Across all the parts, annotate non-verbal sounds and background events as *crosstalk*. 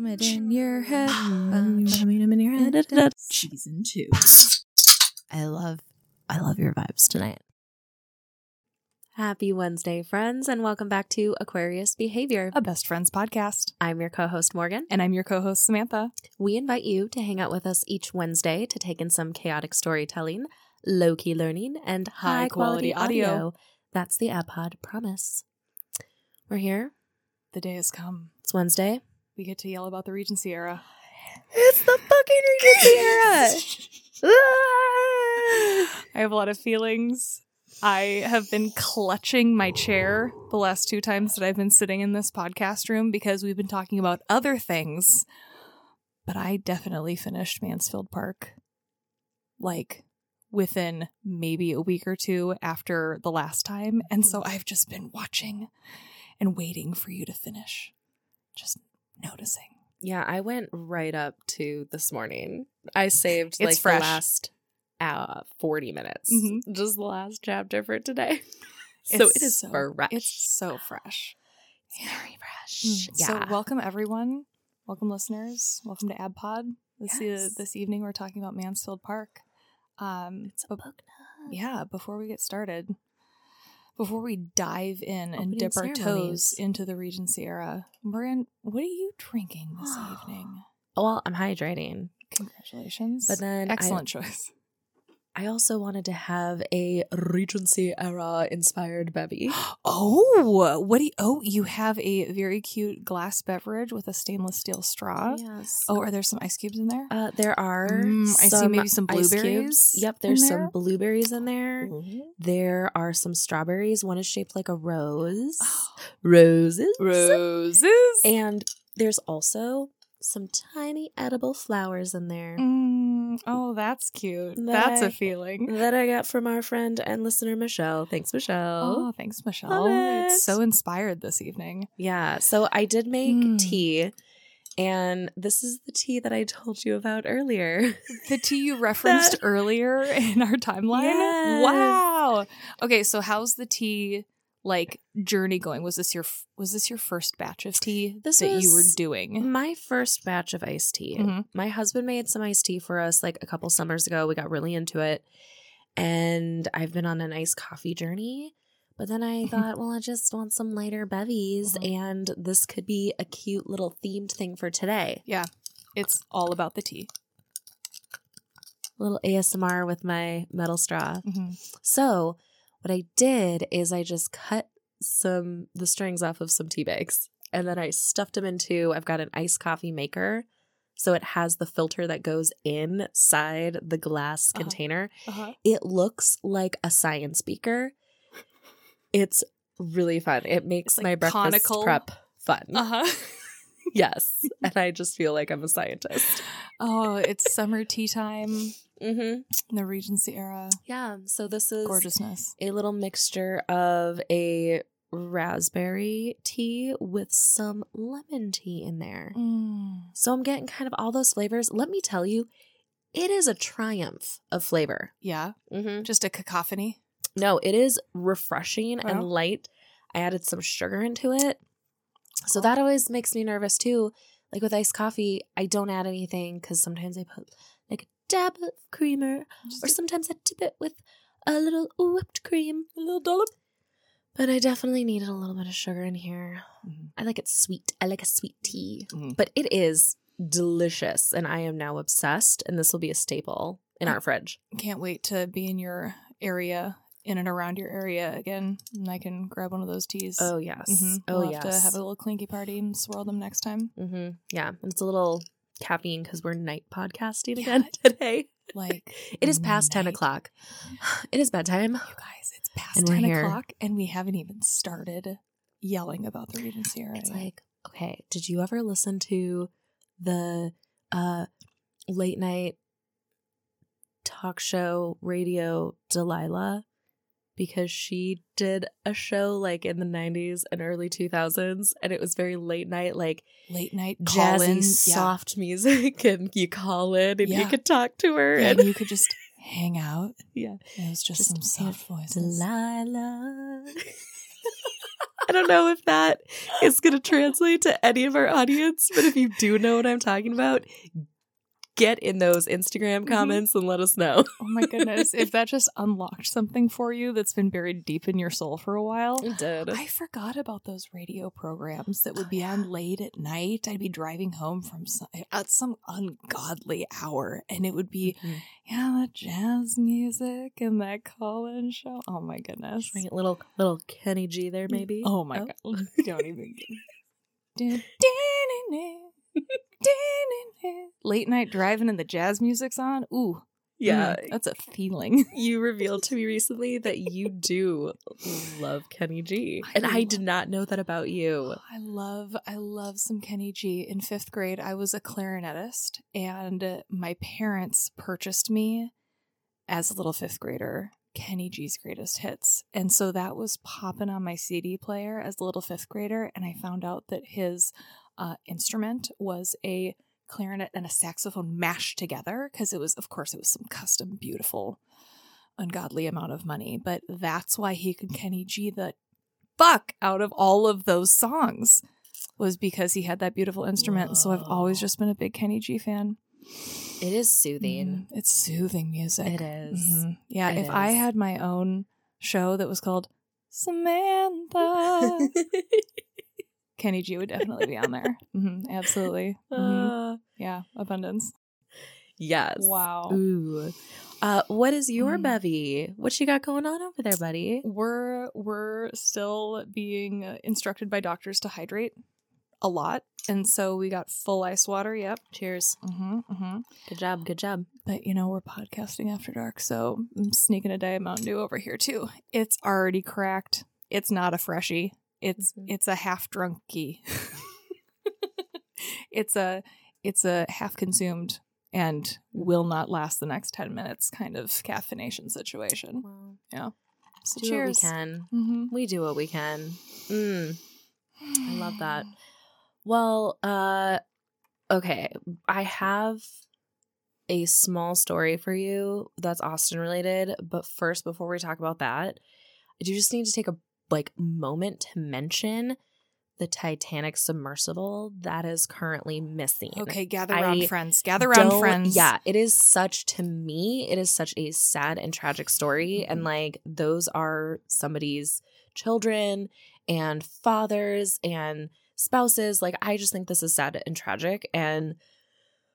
Bomb it in your head. Um, Bomb it in your head. *laughs* Season two. I love, I love your vibes tonight. Happy Wednesday, friends, and welcome back to Aquarius Behavior. A best friends podcast. I'm your co host, Morgan. And I'm your co host, Samantha. We invite you to hang out with us each Wednesday to take in some chaotic storytelling, low key learning, and high, High quality, quality audio. audio. That's the ABPod promise. We're here. The day has come. It's Wednesday. We get to yell about the Regency era. It's the fucking Regency era. *laughs* Ah! I have a lot of feelings. I have been clutching my chair the last two times that I've been sitting in this podcast room because we've been talking about other things. But I definitely finished Mansfield Park like within maybe a week or two after the last time. And so I've just been watching and waiting for you to finish. Just noticing. Yeah, I went right up to this morning. I saved It's like fresh. the last uh, 40 minutes. Mhm. Just the last chapter for today. *laughs* so It's it is so- fresh. It's so fresh. very fresh. Mm. Yeah. So welcome everyone. Welcome listeners. Welcome to ABPod. This Yes. this evening we're talking about Mansfield Park. Um it's a book. yeah, before we get started, before we dive in and dip our toes into the Regency era, Morgan, what are you drinking this *gasps* evening? Oh well, I'm hydrating. Congratulations. But then I- excellent choice. I also wanted to have a Regency era inspired bevy. *gasps* Oh, what do you, oh, you have a very cute glass beverage with a stainless steel straw. yes. Oh, are there some ice cubes in there? Uh, there are Mm, I see maybe some blueberries Yep, there's there. some blueberries in there. There are some strawberries. One is shaped like a rose. *gasps* Roses. Roses. And there's also some tiny edible flowers in there Mm, oh, that's cute. That That's I- a feeling. that I got from our friend and listener Michelle. Thanks, Michelle. Oh, thanks, Michelle. It. It's so inspired this evening. Yeah. So I did make Mm. tea, and this is the tea that I told you about earlier. *laughs* The tea you referenced That- earlier *laughs* in our timeline. Yes. Wow. Okay, so how's the tea like journey going? Was this your was this your first batch of tea This that you were doing? My first batch of iced tea. Mhm. My husband made some iced tea for us like a couple summers ago. We got really into it. And I've been on an iced coffee journey. But then I thought, well, I just want some lighter bevies, Mhm. and this could be a cute little themed thing for today. Yeah. It's all about the tea. A little ASMR with my metal straw. Mhm. So what I did is I just cut some the strings off of some tea bags and then I stuffed them into I've got an iced coffee maker. So it has the filter that goes inside the glass Uh-huh. container. Uh-huh. It looks like a science beaker. It's really fun. It makes like my breakfast conical. prep fun. Uh-huh. Yes. *laughs* and I just feel like I'm a scientist. oh, it's summer tea time Mm-hmm. in the Regency era. Yeah. So this is Gorgeousness. a little mixture of a raspberry tea with some lemon tea in there. Mm. So I'm getting kind of all those flavors. Let me tell you, it is a triumph of flavor. Yeah. Mm-hmm. Just a cacophony. No, it is refreshing and light. I added some sugar into it. So that always makes me nervous too. Like with iced coffee, I don't add anything because sometimes I put dab of creamer Just or sometimes I tip it with a little whipped cream. a little dollop. But I definitely needed a little bit of sugar in here. Mhm. I like it sweet. I like a sweet tea. Mhm. But it is delicious and I am now obsessed and this will be a staple in our fridge. Can't wait to be in your area, in and around your area again, and I can grab one of those teas. Oh yes. mm-hmm. Oh we'll yes. have to have a little clinky party and swirl them next time. Mm-hmm. Yeah, and it's a little caffeine because we're night podcasting Yeah. again *laughs* today. Like It is past ten o'clock. *sighs* It is bedtime. You guys, it's past And ten o'clock, and we haven't even started yelling about the Regency era. It's like, okay, did you ever listen to the uh late night talk show radio Delilah? Because she did a show like in the 90s and early 2000s, and it was very late night, like late night jazzy. Yeah. soft music. *laughs* And you call in and you could talk to her. Yeah, and and you could just hang out. *laughs* yeah. It was just, Just some soft voices. Delilah. *laughs* I don't know if that is going to translate to any of our audience, but if you do know what I'm talking about, get in those Instagram Mm-hmm. comments and let us know. *laughs* Oh my goodness. if that just unlocked something for you that's been buried deep in your soul for a while. It did. I forgot about those radio programs that would Oh, be yeah. on late at night. I'd be driving home from some, at some ungodly hour, and it would be Mhm. yeah, the jazz music and that call-in show. Oh my goodness! Right, little little Kenny G there, maybe. Oh my god! *laughs* Don't even. Get... Late night driving and the jazz music's on. Ooh, yeah. mm, that's a feeling. *laughs* You revealed to me recently that you do love Kenny G, I and I did not know that about you. I love I love some Kenny G. In 5th grade, I was a clarinetist and my parents purchased me as a little 5th grader Kenny G's greatest hits. And so that was popping on my CD player as a little 5th grader and I found out that his uh, instrument was a clarinet and a saxophone mashed together because it was of course it was some custom beautiful ungodly amount of money, but that's why he could Kenny G the fuck out of all of those songs was because he had that beautiful instrument. And so I've always just been a big Kenny G fan. It is soothing. Mm, it's soothing music. It is. Mhm. Yeah, It if I had my own show that was called Samantha, *laughs* Kenny G would definitely be on there. *laughs* hmm absolutely. Mhm. Uh, Yeah, abundance. yes. Wow. Ooh. Uh, what is your Mm. bevy? What you got going on over there, buddy? We're we're still being uh, instructed by doctors to hydrate a lot, and so we got full ice water. Yep. Cheers. Mm-hmm, mm-hmm. Good job. Good job. But you know we're podcasting after dark, so I'm sneaking a diet Mountain Dew over here too. It's already cracked. It's not a freshie. It's Mhm. it's a half drunky. *laughs* it's a it's a half consumed and will not last the next ten minutes kind of caffeination situation. Yeah, So do cheers. what we can. Mm-hmm. We do what we can. Mm. I love that. *sighs* Well, uh okay, I have a small story for you that's Austen related, but first before we talk about that, I do just need to take a like moment to mention the Titanic submersible that is currently missing. Okay, gather I round, friends. Gather round, don't- friends. Yeah, it is such to me, it is such a sad and tragic story. And Mhm. like those are somebody's children and fathers and spouses. Like I just think this is sad and tragic. And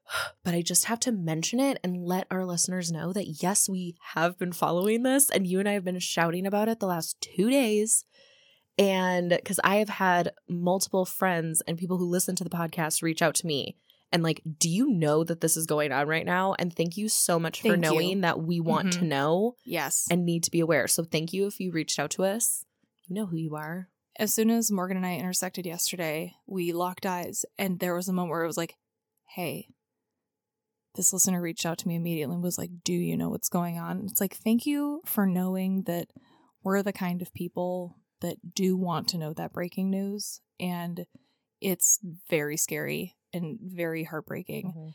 *gasps* but I just have to mention it and let our listeners know that yes, we have been following this and you and I have been shouting about it the last two days. And because I have had multiple friends and people who listen to the podcast reach out to me and like, do you know that this is going on right now? And thank you so much for Thank you. knowing that we want to Mhm. know Yes. and need to be aware. So thank you if you reached out to us. You know who you are. as soon as Morgan and I intersected yesterday, we locked eyes, and there was a moment where it was like, "Hey." This listener reached out to me immediately and was like, "Do you know what's going on?" It's like, "Thank you for knowing that we're the kind of people that do want to know that breaking news, and it's very scary and very heartbreaking."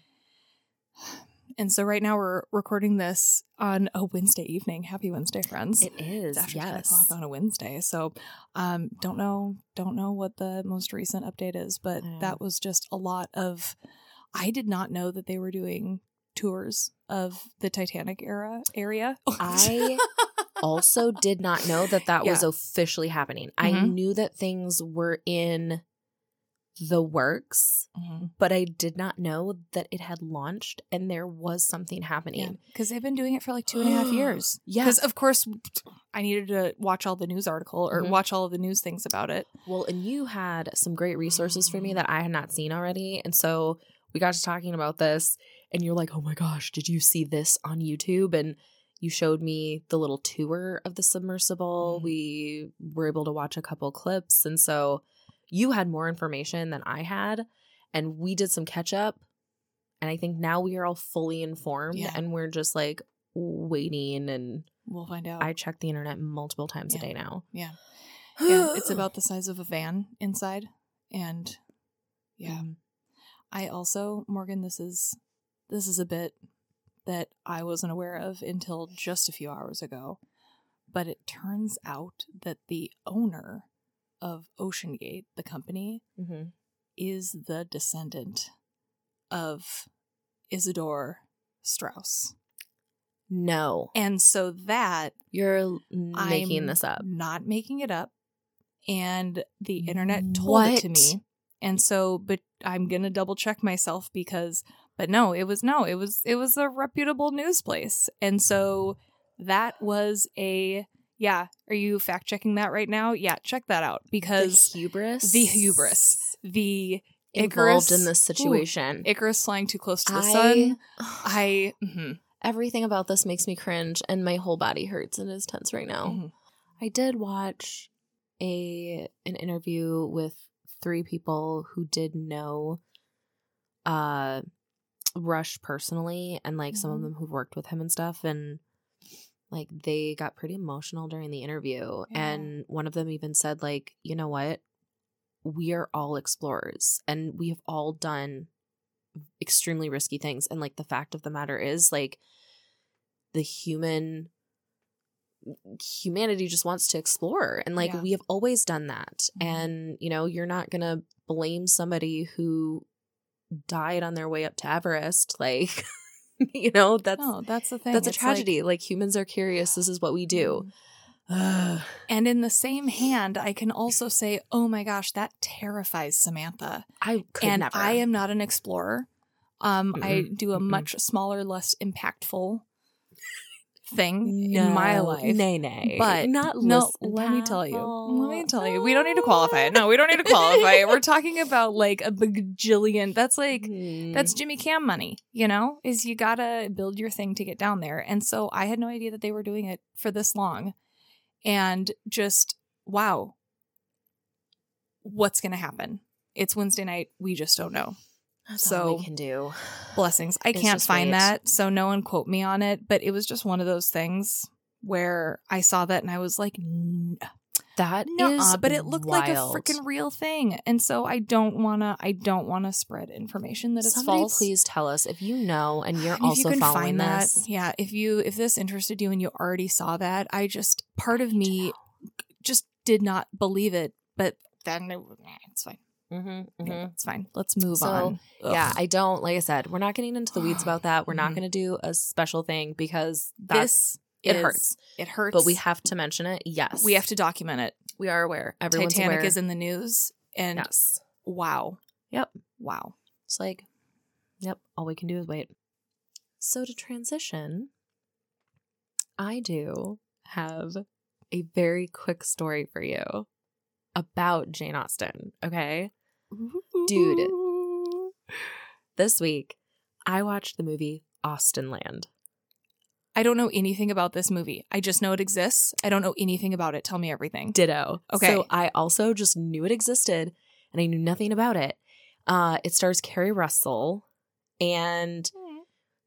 And so right now we're recording this on a Wednesday evening. Happy Wednesday, friends. It is. It's after 10 o'clock on a Wednesday. So um don't know don't know what the most recent update is, but Yeah. that was just a lot of I did not know that they were doing tours of the Titanic era area. I *laughs* also did not know that that was officially happening. I Mhm. knew that things were in the works, Mhm. but I did not know that it had launched and there was something happening. because they've been doing it for like two and a half *gasps* years. Yeah. because of course *tsk* I needed to watch all the news article or Mhm. watch all of the news things about it. Well, and you had some great resources for me *gasps* that I had not seen already. And so we got to talking about this, and you're like, oh my gosh, did you see this on YouTube? And you showed me the little tour of the submersible. Mhm. We were able to watch a couple clips. And so you had more information than I had. And we did some catch up. And I think now we are all fully informed Yeah. and we're just like waiting. And We'll find out. I check the internet multiple times Yeah. a day now. yeah, *sighs* yeah, it's about the size of a van inside, and yeah. Mm. I also, Morgan, this is this is a bit that I wasn't aware of until just a few hours ago. But it turns out that the owner of OceanGate, the company, Mm-hmm. is the descendant of Isidor Straus. No, And so that you're making I'm this up. Not making it up. And the internet told it to me. And so, but I'm gonna double check myself because, but no, it was no, it was it was a reputable news place. And so that was a yeah. Are you fact checking that right now? Yeah, check that out because the hubris, the hubris, the involved in this situation. Icarus flying too close to the I, sun. *sighs* I mhm, everything about this makes me cringe, and my whole body hurts and is tense right now. mhm. I did watch a an interview with three people who did know uh Rush personally and like some of Mhm. them who've worked with him and stuff and like they got pretty emotional during the interview Yeah. and one of them even said like you know what we are all explorers and we have all done extremely risky things and like the fact of the matter is like the human humanity just wants to explore and like Yeah. we have always done that Mhm. and you know you're not going to blame somebody who died on their way up to Everest like *laughs* you know that's No, that's the thing. that's a It's like- tragedy like, humans are curious this is what we do Ugh. *sighs* And in the same hand, I can also say, oh my gosh, that terrifies Samantha. I could and never I am not an explorer. Um, I Mm-mm, do a mm-mm. much smaller, less impactful thing in my life. nay nay But not No, let me tell you. Let me tell you. We don't need to qualify it. No, we don't need to qualify it. We're talking about like a bajillion. That's like Hmm. that's Jimmy Cam money, you know? Is you gotta build your thing to get down there. And so I had no idea that they were doing it for this long. And just wow. What's gonna happen? It's Wednesday night. We just don't know. That's so- we can do Blessings. I It's can't find wait. that, so no one quote me on it. But it was just one of those things where I saw that and I was like, "N- that but it looked like a freaking real thing, and so I don't wanna. I don't want to spread information that it's Somebody false. please tell us if you know and you're And if also you can following find this. that, yeah. If you if this interested you and you already saw that, I just part of me just did not believe it, but then it, it's fine. Mm-hmm, Yeah, it's fine. Let's move So, on. Ugh. Yeah, I don't. Like I said, we're not getting into the weeds about that. We're not Mhm. going to do a special thing because this it is- hurts. It hurts. But we have to mention it. Yes, we have to document it. We are aware. Everyone's Titanic aware. is in the news, and yes. wow, Yep. wow. It's like, yep. All we can do is wait. So to transition, I do have a very quick story for you about Jane Austen. Okay. Dude. This week, I watched the movie Austenland. I don't know anything about this movie. I just know it exists. I don't know anything about it. Tell me everything. Ditto. Okay. So I also just knew it existed and I knew nothing about it. Uh, it stars Keri Russell and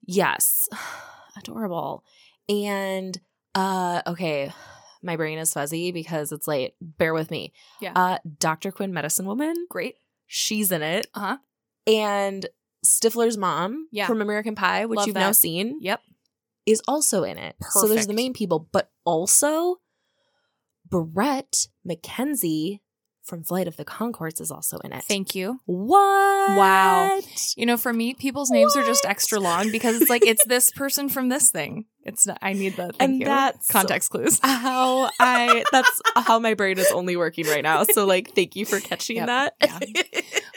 yes, *sighs* adorable. And uh, okay, my brain is fuzzy because it's late. Bear with me. Yeah. Uh, Dr. Quinn, Medicine Woman, Great. She's in it. Uh huh. And Stifler's mom Yeah. from American Pie, which Love you've now seen, Yep. is also in it. So there's the main people, but also Bret McKenzie from Flight of the Conchords is also in it. Thank you. what? Wow. You know, for me, people's names are just extra long because it's like it's this person from this thing. It's not. I need the thank And you. that's- context clues. How I that's how my brain is only working right now. So like thank you for catching Yep. that.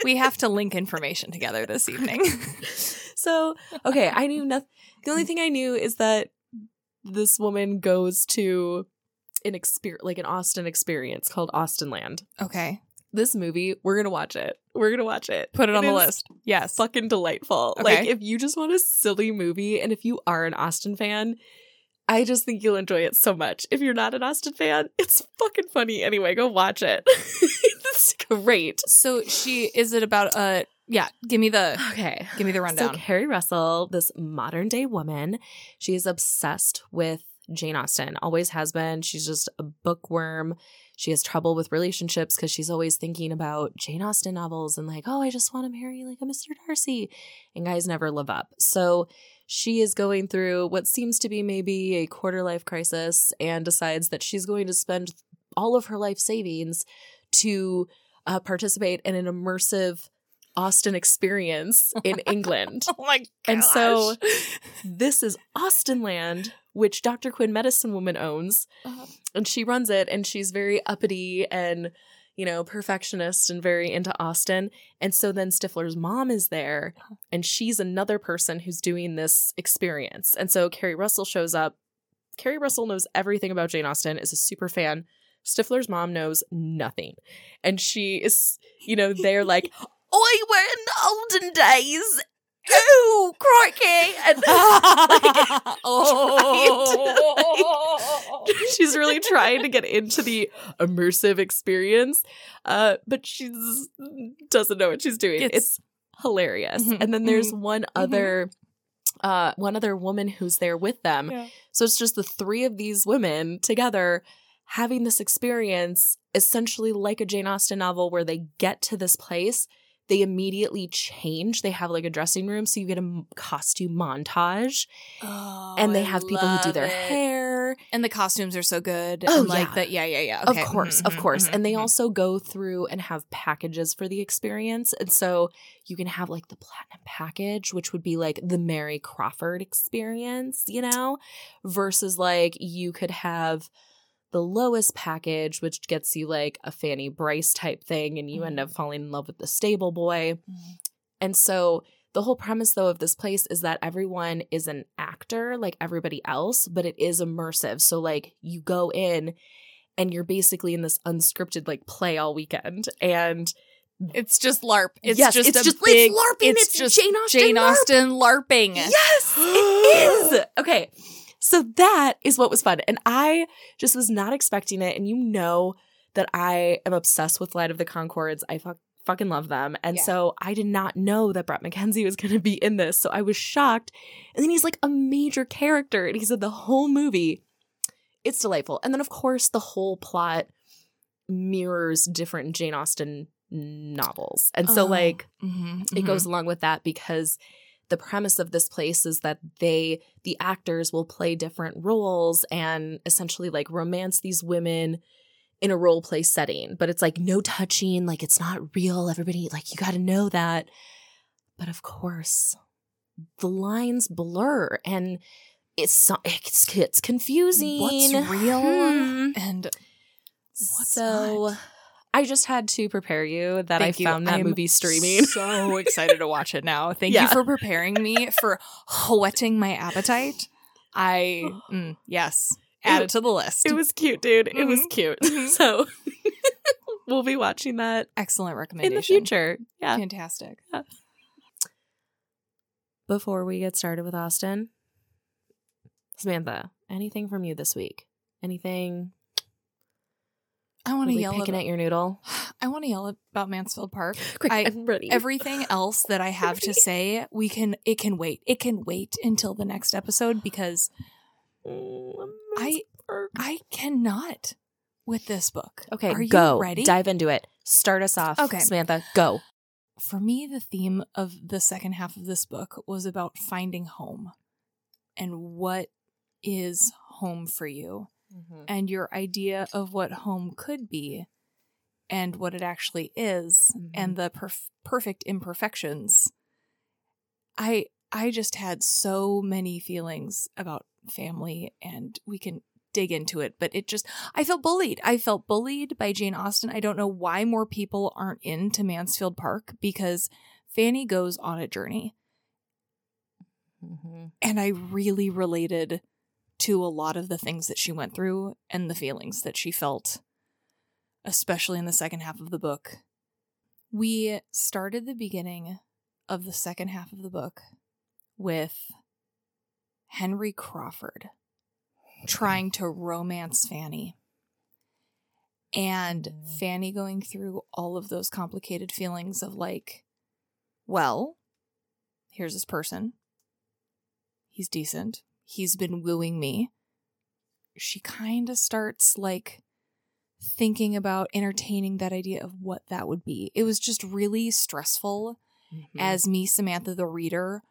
we have to link information together this evening. *laughs* so okay, I knew nothing. The only thing I knew is that this woman goes to an experience, like an Austen experience called Austenland. okay, This movie, we're gonna watch it. We're gonna watch it. put it on the list. Yes. Fucking delightful. Okay. Like if you just want a silly movie, and if you are an Austen fan. I just think you'll enjoy it so much. If you're not an Austen fan, *laughs* it's fucking funny. Anyway, go watch it. *laughs* it's great. So she is it about uh yeah, give me the Okay. give me the rundown. So Keri Russell, this modern day woman, she is obsessed with Jane Austen. Always has been. She's just a bookworm. She has trouble with relationships because she's always thinking about Jane Austen novels and like, oh, I just want to marry like a Mr. Darcy. And guys never live up. So she is going through what seems to be maybe a quarter life crisis and decides that she's going to spend all of her life savings to uh, participate in an immersive Austen experience in *laughs* England. Oh my god. And so this is Austenland, which Dr. Quinn Medicine Woman owns. Uh-huh. And she runs it and she's very uppity and, you know, perfectionist and very into Austen. And so then Stifler's mom is there and she's another person who's doing this experience. And so Keri Russell shows up. Keri Russell knows everything about Jane Austen, is a super fan. Stifler's mom knows nothing. And she is, you know, they're like, *laughs* I were in the olden days. Ooh, crikey. And *laughs* *laughs* oh. she's really trying to get into the immersive experience, uh, but she doesn't know what she's doing. It's, It's- hilarious. Mhm, And then there's one other, uh, one other woman who's there with them. Yeah. So it's just the three of these women together having this experience, essentially like a Jane Austen novel, where they get to this place. They immediately change. They have like a dressing room, so you get a costume montage, and they Oh, I have people who do their it. hair. And the costumes are so good. Oh, and like yeah. that. Yeah, yeah, yeah. Okay. Of course, Mhm, of course. mhm, And they mhm. also go through and have packages for the experience. And so you can have like the platinum package, which would be like the Mary Crawford experience, you know, versus like you could have the lowest package, which gets you like a Fanny Price type thing, and you end up falling in love with the stable boy. Mhm. And so the whole premise though of this place is that everyone is an actor like everybody else, but it is immersive. So like you go in and you're basically in this unscripted like play all weekend and It's just LARP. It's Yes, just it's just- it's big. LARPing. It's, It's just Jane Austen Jane LARP. Austen LARPing. Yes, it is. *gasps* Okay. So that is what was fun. And I just was not expecting it. And you know that I am obsessed with Light of the Conchords. I fuck, fucking love them. And Yeah. so I did not know that Bret McKenzie was *laughs* going to be in this. So I was shocked. And then he's like a major character. And he's in the whole movie. It's delightful. And then, of course, the whole plot mirrors different Jane Austen novels. And so, Oh. like, Mhm, it mhm. goes along with that because the premise of this place is that they the actors will play different roles and essentially like romance these women in a role play setting but it's like no touching like it's not real everybody like you got to know that but of course the lines blur and it's it's, it's confusing What's real Hmm. and what's so not? I just had to prepare you that Thank I you. found that I'm movie streaming. So excited to watch it now. *laughs* Thank Yeah. you for preparing me for whetting my appetite. I mm, yes, add it, to the list. It was cute, dude. It was Mhm. cute. *laughs* Mhm. So *laughs* we'll be watching that excellent recommendation in the future. Yeah. Fantastic. Before we get started with Austen, Samantha, anything from you this week? Anything I want to really yell picking about, at your noodle? *sighs* I want to yell about Mansfield Park. Quick, I- I'm ready. Everything *laughs* else that I have to say, we can it can wait. It can wait until the next episode because Mm, I I cannot with this book. okay, Are you go. ready? Dive into it. Start us off. Okay. Samantha, go. For me, the theme of the second half of this book was about finding home and what is home for you and your idea of what home could be and what it actually is Mhm. and the perf- perfect imperfections. I I just had so many feelings about family and we can dig into it but it just I felt bullied. I felt bullied by Jane Austen. I don't know why more people aren't into Mansfield Park because Fanny goes on a journey Mm-hmm. and I really related to a lot of the things that she went through and the feelings that she felt, especially in the second half of the book. We started the beginning of the second half of the book with Henry Crawford trying to romance Fanny. And Mhm. Fanny going through all of those complicated feelings of like, well, here's this person. He's decent. He's been wooing me. She kind of starts like thinking about entertaining that idea of what that would be. It was just really stressful Mhm. as me, Samantha, the reader,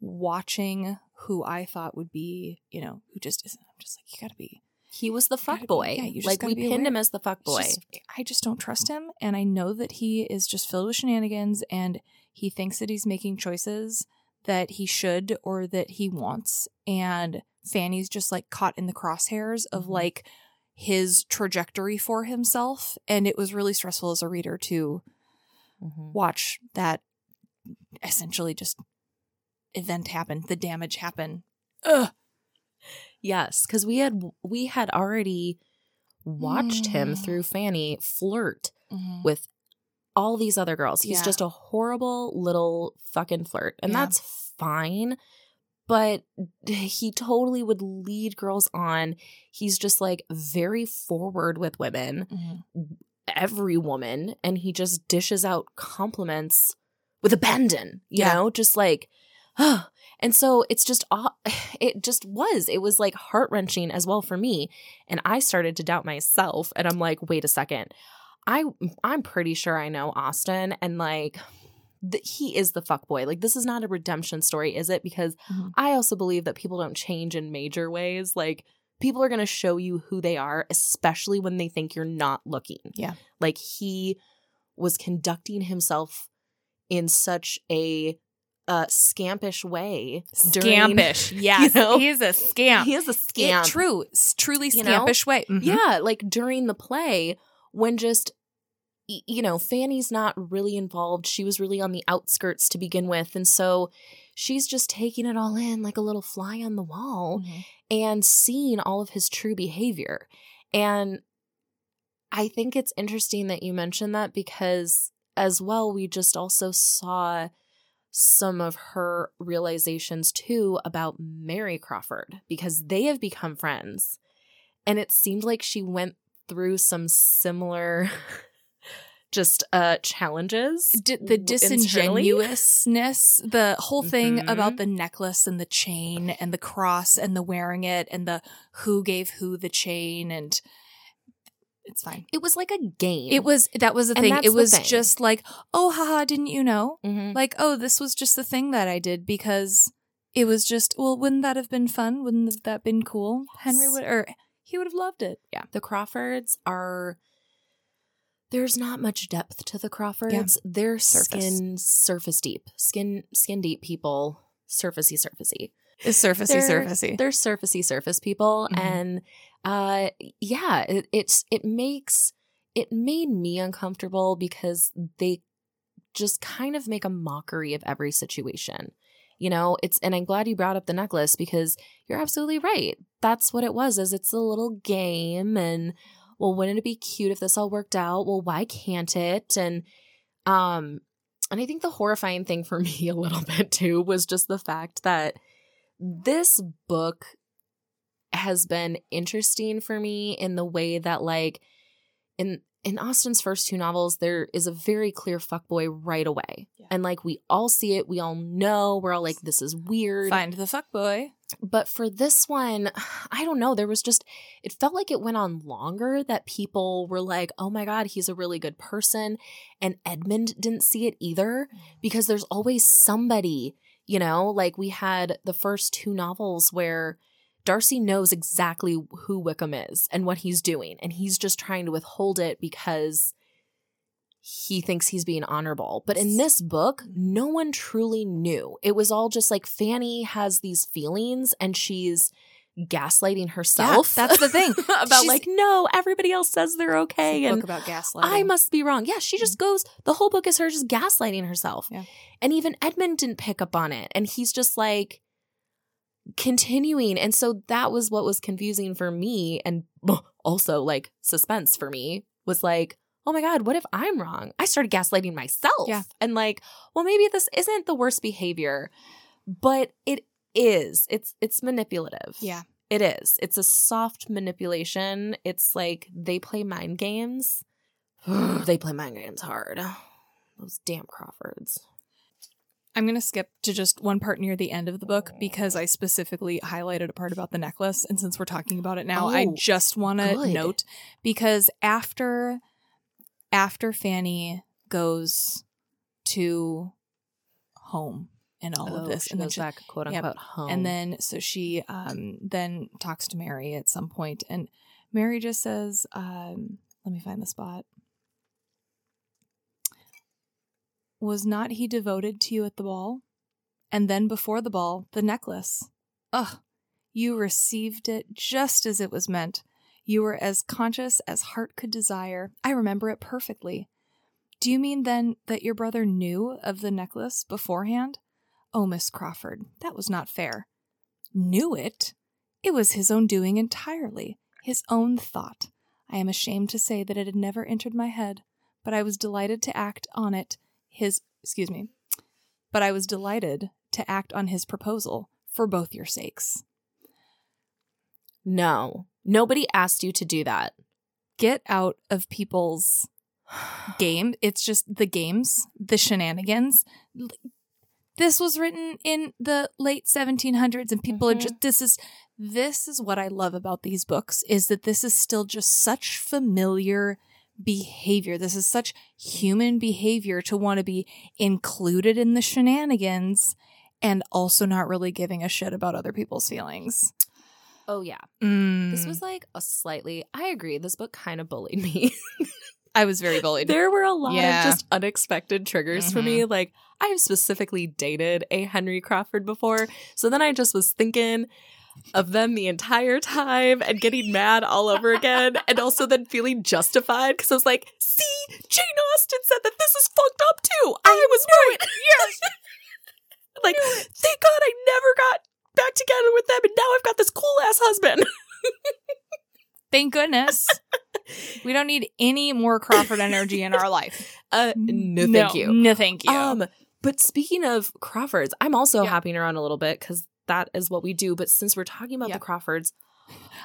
watching who I thought would be, you know, who just isn't. I'm just like, you gotta be, He was the fuck boy. yeah, like we pinned aware. him as the fuck boy. just- I just don't trust him, and I know that he is just filled with shenanigans, and he thinks that he's making choices that he should or that he wants, and Fanny's just like caught in the crosshairs of Mhm. like his trajectory for himself, and it was really stressful as a reader to Mhm. watch that essentially just event happen, the damage happen. Ugh. Yes, because we had we had already watched him Mm. through Fanny flirt Mhm. with all these other girls. He's Yeah. just a horrible little fucking flirt. And Yeah. that's fine. But he totally would lead girls on. He's just like very forward with women, Mhm. every woman, and he just dishes out compliments with abandon, you Yeah. know, just like, and so it's just, *sighs* it just was. It was like heart wrenching as well for me. And I started to doubt myself. And I'm like, wait a second. I I'm pretty sure I know Austen and like th- he is the fuck boy. Like this is not a redemption story, is it? Because Mhm. I also believe that people don't change in major ways. Like people are going to show you who they are, especially when they think you're not looking. Yeah. Like he was conducting himself in such a uh scampish way during- Scampish. *laughs* Yes. know? He's a scamp. He is a It- scamp. true. s- Truly You know? scampish way. Mhm. Yeah, like during the play when just you know, Fanny's not really involved. She was really on the outskirts to begin with, and so she's just taking it all in like a little fly on the wall Mhm. and seeing all of his true behavior. And I think it's interesting that you mentioned that because as well we just also saw some of her realizations too about Mary Crawford because they have become friends. And it seemed like she went through some similar *laughs* just uh challenges. D- the disingenuousness, the whole thing Mhm. about the necklace and the chain and the cross and the wearing it and the who gave who the chain and it's fine. It was like a game. It was that was the And thing. It was thing. just like, oh haha, didn't you know? Mhm. Like, oh, this was just the thing that I did because it was just well, wouldn't that have been fun? Wouldn't that have been cool? Henry would or he would have loved it. Yeah. the Crawfords are there's not much depth to the Crawfords. They're Surface. skin surface deep. Skin skin deep people, surfacey surfacey. It's surfacey They're- surfacey. They're surfacey surface people Mhm. and uh yeah, it, it's it makes it made me uncomfortable because they just kind of make a mockery of every situation. You know, it's and I'm glad you brought up the necklace because you're absolutely right. That's what it was, is it's a little game and well, wouldn't it be cute if this all worked out? Well, why can't it? And um and I think the horrifying thing for *laughs* me a little bit too was just the fact that this book has been interesting for me in the way that like in in Austen's first two novels there is a very clear fuckboy right away. Yeah. And like we all see it, we all know, we're all like this is weird. Find the fuck boy. But for this one, *sighs* I don't know, there was just it felt like it went on longer that people were like, "Oh my god, he's a really good person." And Edmund didn't see it either mm. because there's always somebody, you know, like we had the first two novels where Darcy knows exactly who Wickham is and what he's doing, and he's just trying to withhold it because he thinks he's being honorable. But in this book, mm-hmm. no one truly knew. It was all just like Fanny has these feelings and she's gaslighting herself. that's the thing. *laughs* about She's- like, no, everybody else says they're okay. And book about gaslighting. I must be wrong. Yeah, she just mm-hmm. goes, the whole book is her just gaslighting herself. Yeah. And even Edmund didn't pick up on it. And he's just like continuing. And so that was what was confusing for me. And *laughs* also like suspense for me was like, oh my God, what if I'm wrong? I started gaslighting myself. Yeah. And like, well, maybe this isn't the worst behavior, but it is. It's it's manipulative. Yeah. It is. It's a soft manipulation. It's like they play mind games. *sighs* they play mind games hard. *sighs* Those damn Crawfords. I'm going to skip to just one part near the end of the book because I specifically highlighted a part about the necklace. And since we're talking about it now, I Oh, just want to note because after after Fanny goes to home and all of this, Oh, she and then goes she, back, quote yep. unquote, home. and then so she um then talks to Mary at some point, and Mary just says, um, let me find the spot. Was not he devoted to you at the ball? And then before the ball, the necklace. Ugh, you received it just as it was meant. You were as conscious as heart could desire. I remember it perfectly. Do you mean then that your brother knew of the necklace beforehand? Oh, Miss Crawford, that was not fair. Knew it? It was his own doing entirely, his own thought. I am ashamed to say that it had never entered my head, but I was delighted to act on it. His, excuse me, but I was delighted to act on his proposal for both your sakes. No, nobody asked you to do that. Get out of people's *sighs* game. It's just the games, the shenanigans. This was written in the late 1700s and people Mhm. are just this is this is what I love about these books is that this is still just such familiar behavior. This is such human behavior to want to be included in the shenanigans and also not really giving a shit about other people's feelings. Oh yeah, Mm. this was like a slightly. I agree. This book kind of bullied *laughs* me. I was very bullied. there were a lot Yeah. of just unexpected triggers for me. Like I have specifically dated a Henry Crawford before, so then I just was thinking of them the entire time and getting mad all over again, *laughs* and also then feeling justified because I was like, "See, Jane Austen said that this is fucked up too. I, was right. Yes. *laughs* like, thank God I never got back together with them, and now I've got this cool ass husband. *laughs* Thank goodness. *laughs* we don't need any more Crawford energy in our life. Uh, no, thank you. No, thank you. Um, but speaking of Crawfords, I'm also Yeah. hopping around a little bit because that is what we do. But since we're talking about Yeah. the Crawfords,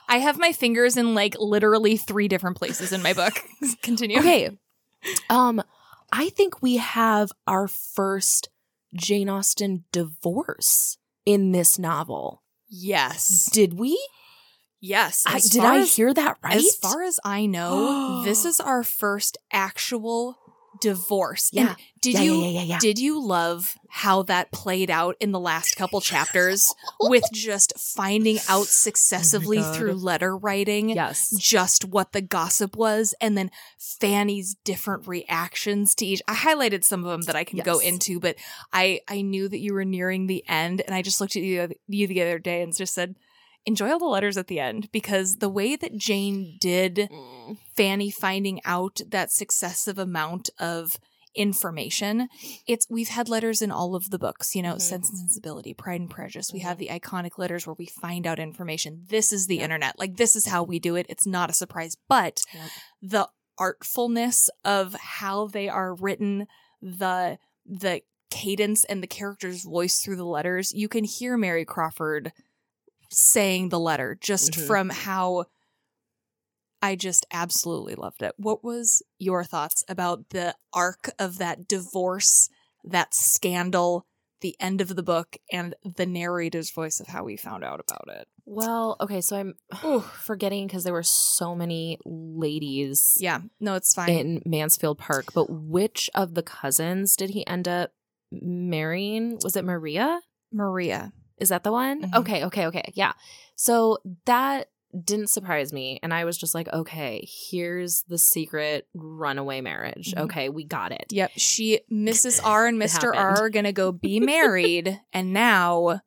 I have my fingers in like literally three different places in my book. *laughs* Continue. okay, um, I think we have our first Jane Austen divorce in this novel. Yes. Did we? Yes. I, did I as- hear that right? As far as I know, *gasps* this is our first actual divorce. And Yeah. did yeah, you yeah, yeah, did you love how that played out in the last couple *laughs* chapters *laughs* with just finding out successively oh God. through letter writing? yes. just what the gossip was and then Fanny's different reactions to each. I highlighted some of them that I can go into, but I I knew that you were nearing the end and I just looked at you you the other day and just said enjoy all the letters at the end because the way that Jane did Mm. Fanny finding out that successive amount of information it's we've had letters in all of the books you know Mhm. sense and sensibility pride and prejudice we Mhm. have the iconic letters where we find out information this is the Yep. internet like this is how we do it it's not a surprise but Yep. the artfulness of how they are written the the cadence and the character's voice through the letters you can hear mary crawford saying the letter just Mhm. from how I just absolutely loved it. What was your thoughts about the arc of that divorce, that scandal, the end of the book, and the narrator's voice of how we found out about it? Well, okay, so I'm *sighs* *sighs* forgetting because there were so many ladies Yeah, no, it's fine. in Mansfield Park, but which of the cousins did he end up marrying? Was it Maria? Maria. Is that the one? Mhm. Okay, okay, okay. Yeah. So that didn't surprise me. And I was just like, okay, here's the secret runaway marriage. Mhm. Okay, we got it. Yep, she, Mrs. *laughs* R and Mr. R are gonna go *laughs* be married, and now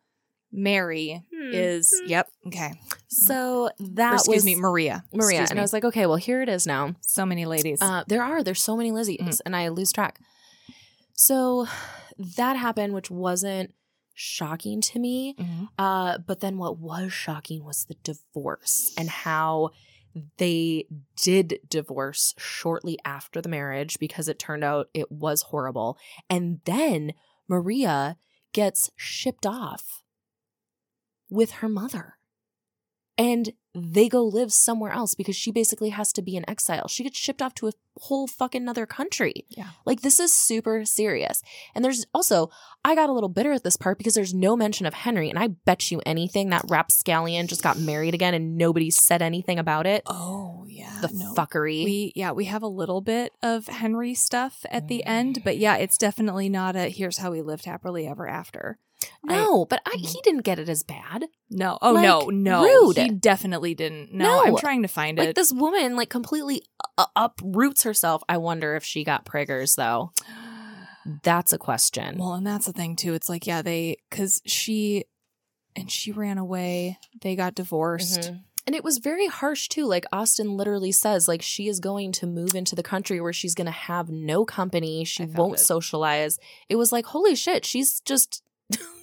Mary is. Hmm. Yep. Okay. So Or that excuse was me, Maria. Maria. Excuse and me. I was like, okay, well, here it is now. so many ladies. Uh, there are. There's so many Lizzies, Mm. and I lose track. So *sighs* that happened, which wasn't shocking to me. Mhm. Uh, but then what was shocking was the divorce and how they did divorce shortly after the marriage because it turned out it was horrible. And then Maria gets shipped off with her mother. And they go live somewhere else because she basically has to be in exile. She gets shipped off to a whole fucking other country. Yeah. Like this is super serious. And there's also, I got a little bitter at this part because there's no mention of Henry. And I bet you anything that rapscallion just got married again and nobody said anything about it. Oh yeah, the fuckery. We yeah, we have a little bit of Henry stuff at the end, but mm. yeah, it's definitely not a here's how we lived happily ever after. No, but I, he didn't get it as bad. No. Oh Like, no, no. rude. He definitely didn't. No, I'm trying to find Like it. this woman, like completely uh, uproots herself. I wonder if she got priggers though. *gasps* That's a question. Well, and that's the thing too. It's like, yeah, they because she and she ran away. They got divorced. Mhm. And it was very harsh too. Like Austen literally says, like she is going to move into the country where she's going to have no company. She won't it. socialize. It was like, holy shit, she's just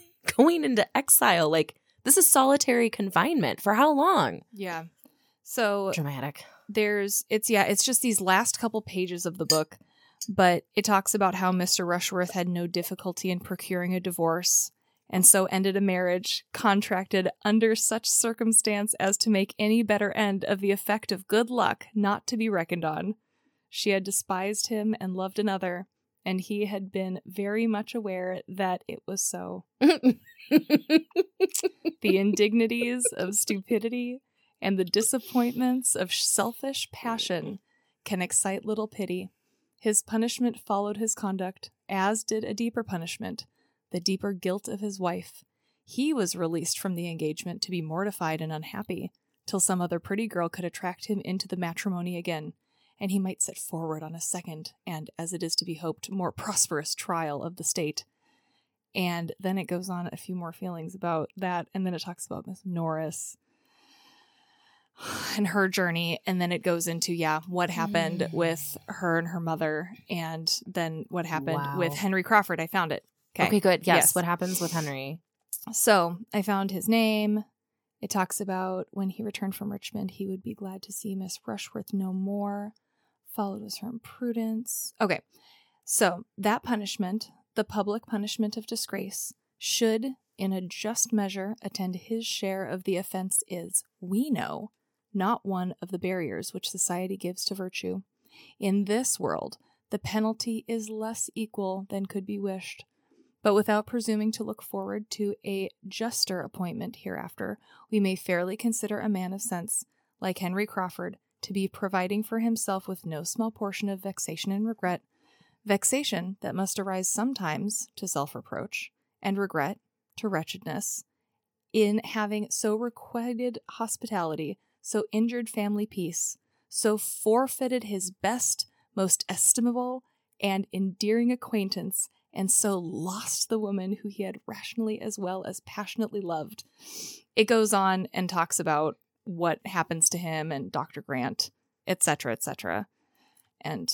*laughs* going into exile. Like this is solitary confinement for how long? Yeah. So Dramatic. there's it's yeah, it's just these last couple pages of the book, but it talks about how Mr. Rushworth had no difficulty in procuring a divorce and so ended a marriage contracted under such circumstance as to make any better end of the effect of good luck not to be reckoned on. She had despised him and loved another, and he had been very much aware that it was so. *laughs* the indignities of stupidity and the disappointments of selfish passion can excite little pity. His punishment followed his conduct, as did a deeper punishment, the deeper guilt of his wife. He was released from the engagement to be mortified and unhappy, till some other pretty girl could attract him into the matrimony again, and he might set forward on a second, and, as it is to be hoped, more prosperous trial of the state. And then it goes on a few more feelings about that, and then it talks about Miss Norris and her journey, and then it goes into yeah, what happened Mm. with her and her mother, and then what happened Wow. with Henry Crawford. I found it. Okay. Okay, good. Yes. Yes. What happens with Henry? So I found his name. It talks about when he returned from Richmond, he would be glad to see Miss Rushworth no more. Followed was her imprudence. Okay. So that punishment, the public punishment of disgrace, should, in a just measure, attend his share of the offense is, we know, not one of the barriers which society gives to virtue. In this world, the penalty is less equal than could be wished. But without presuming to look forward to a juster appointment hereafter, we may fairly consider a man of sense, like Henry Crawford, to be providing for himself with no small portion of vexation and regret, vexation that must arise sometimes to self reproach, and regret to wretchedness, in having so requited hospitality, so injured family peace, so forfeited his best, most estimable, and endearing acquaintance, and so lost the woman who he had rationally as well as passionately loved. It goes on and talks about what happens to him and Dr. Grant, etc., etc. And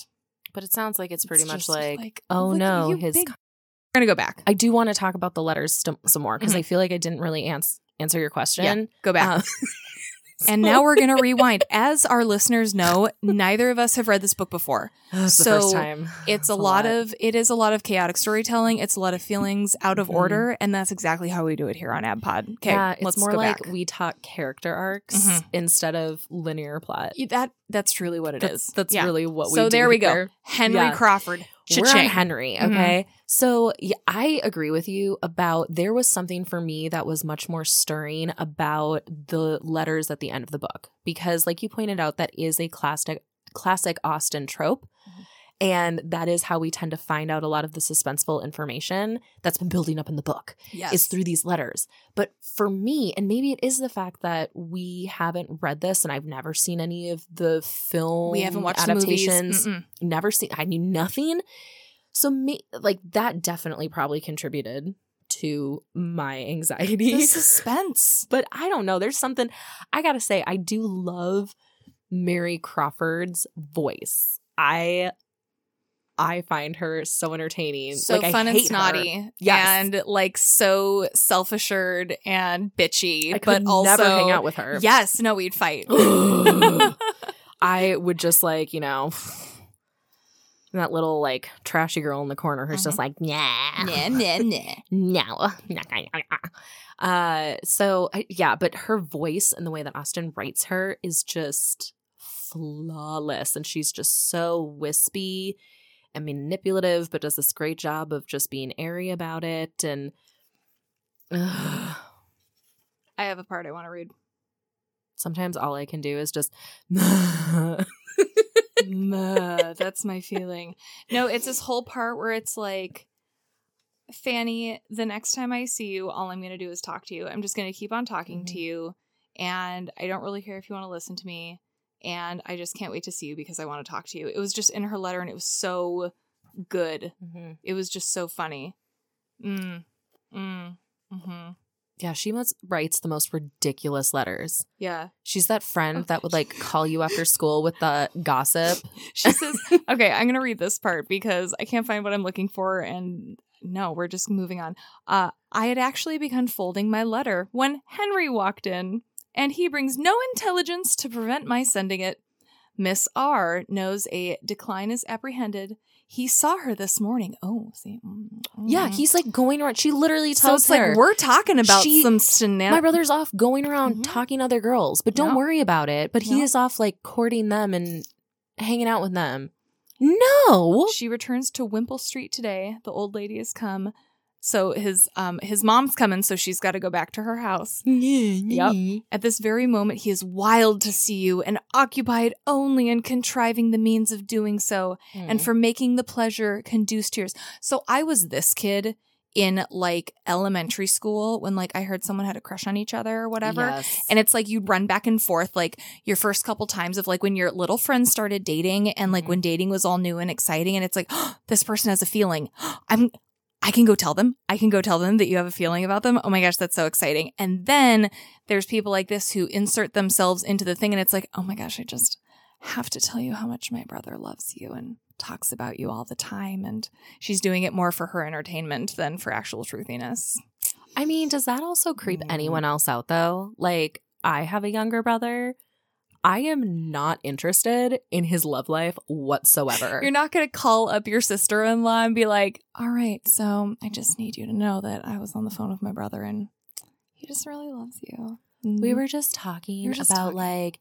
But it sounds like it's pretty it's much just like, oh no, his. big- We're gonna go back. I do want to talk about the letters st- some more because Mhm. I feel like I didn't really ans- answer your question. Yeah, go back. Um, *laughs* and now we're gonna rewind. As our listeners know, neither of us have read this book before. *gasps* It's the so first time. It's a lot, of it is a lot of chaotic storytelling. It's a lot of feelings out of Mhm. order, and that's exactly how we do it here on ABPod. Okay, yeah, it's more like back. we talk character arcs Mhm. instead of linear plot. That that's truly what it is. That's, that's Yeah. really what we so do there we here. go. Henry Yeah. Crawford. We're on Cha-ching. Henry, Mhm. okay? So yeah, I agree with you about there was something for me that was much more stirring about the letters at the end of the book because like you pointed out that is a classic classic Austen trope. Mhm. And that is how we tend to find out a lot of the suspenseful information that's been building up in the book Yes. is through these letters. But for me, and maybe it is the fact that we haven't read this and I've never seen any of the film we haven't watched adaptations never seen i knew nothing so me like that definitely probably contributed to my *laughs* anxiety The suspense. *laughs* but i don't know there's something i gotta say i do love mary crawford's voice i i find her so entertaining So like, fun and her. snotty. Yes. And like so self assured and bitchy. i but could also never hang out with her Yes, no, we'd fight. *laughs* *laughs* I would just like, you know, that little like trashy girl in the corner who's just like, nah, nah, nah, nah. *laughs* no. Uh, so yeah, but her voice and the way that Austen writes her is just flawless, and she's just so wispy and manipulative, but does this great job of just being airy about it. And ugh, *sighs* I have a part I want to read. sometimes all I can do is just. *laughs* That's my feeling. No, it's this whole part where it's like Fanny, the next time I see you, all I'm going to do is talk to you. I'm just going to keep on talking to Mhm. you. And I don't really care if you want to listen to me. And I just can't wait to see you because I want to talk to you. It was just in her letter and it was so good. Mm-hmm. It was just so funny. Mm. Mm. Mm-hmm. Yeah, she must writes the most ridiculous letters. Yeah. She's that friend that would like call you after school with the gossip. *laughs* She says, okay, I'm going to read this part because I can't find what I'm looking for. And no, we're just moving on. Uh, I had actually begun folding my letter when Henry walked in, and he brings no intelligence to prevent my sending it. Miss R knows a decline is apprehended. He saw her this morning. Oh, see. mm, Yeah, he's like going around. She literally tells so it's like we're talking about She- some scenario. "My brother's off going around Mhm. talking to other girls, but don't Yeah. worry about it." But he Yeah. is off like courting them and hanging out with them. No, She returns to Wimpole Street today. The old lady has come. So his um his mom's coming, so she's got to go back to her house. yep. At this very moment, he is wild to see you and occupied only in contriving the means of doing so Hmm. and for making the pleasure conduce to yours. So I was this kid in like elementary school when like I heard someone had a crush on each other or whatever. Yes. And it's like you'd run back and forth like your first couple times of like when your little friends started dating and like Mhm. when dating was all new and exciting and it's like *gasps* this person has a feeling. *gasps* I'm I can go tell them. I can go tell them that you have a feeling about them. Oh my gosh, that's so exciting. And then there's people like this who insert themselves into the thing and it's like, "Oh my gosh, I just have to tell you how much my brother loves you and talks about you all the time and she's doing it more for her entertainment than for actual truthiness." I mean, does that also creep Mm. anyone else out though? Like, I have a younger brother. I am not interested in his love life whatsoever. You're not going to call up your sister in law and be like, all right, so I just need you to know that I was on the phone with my brother and he just really loves you. we were just talking We were just about talking. like,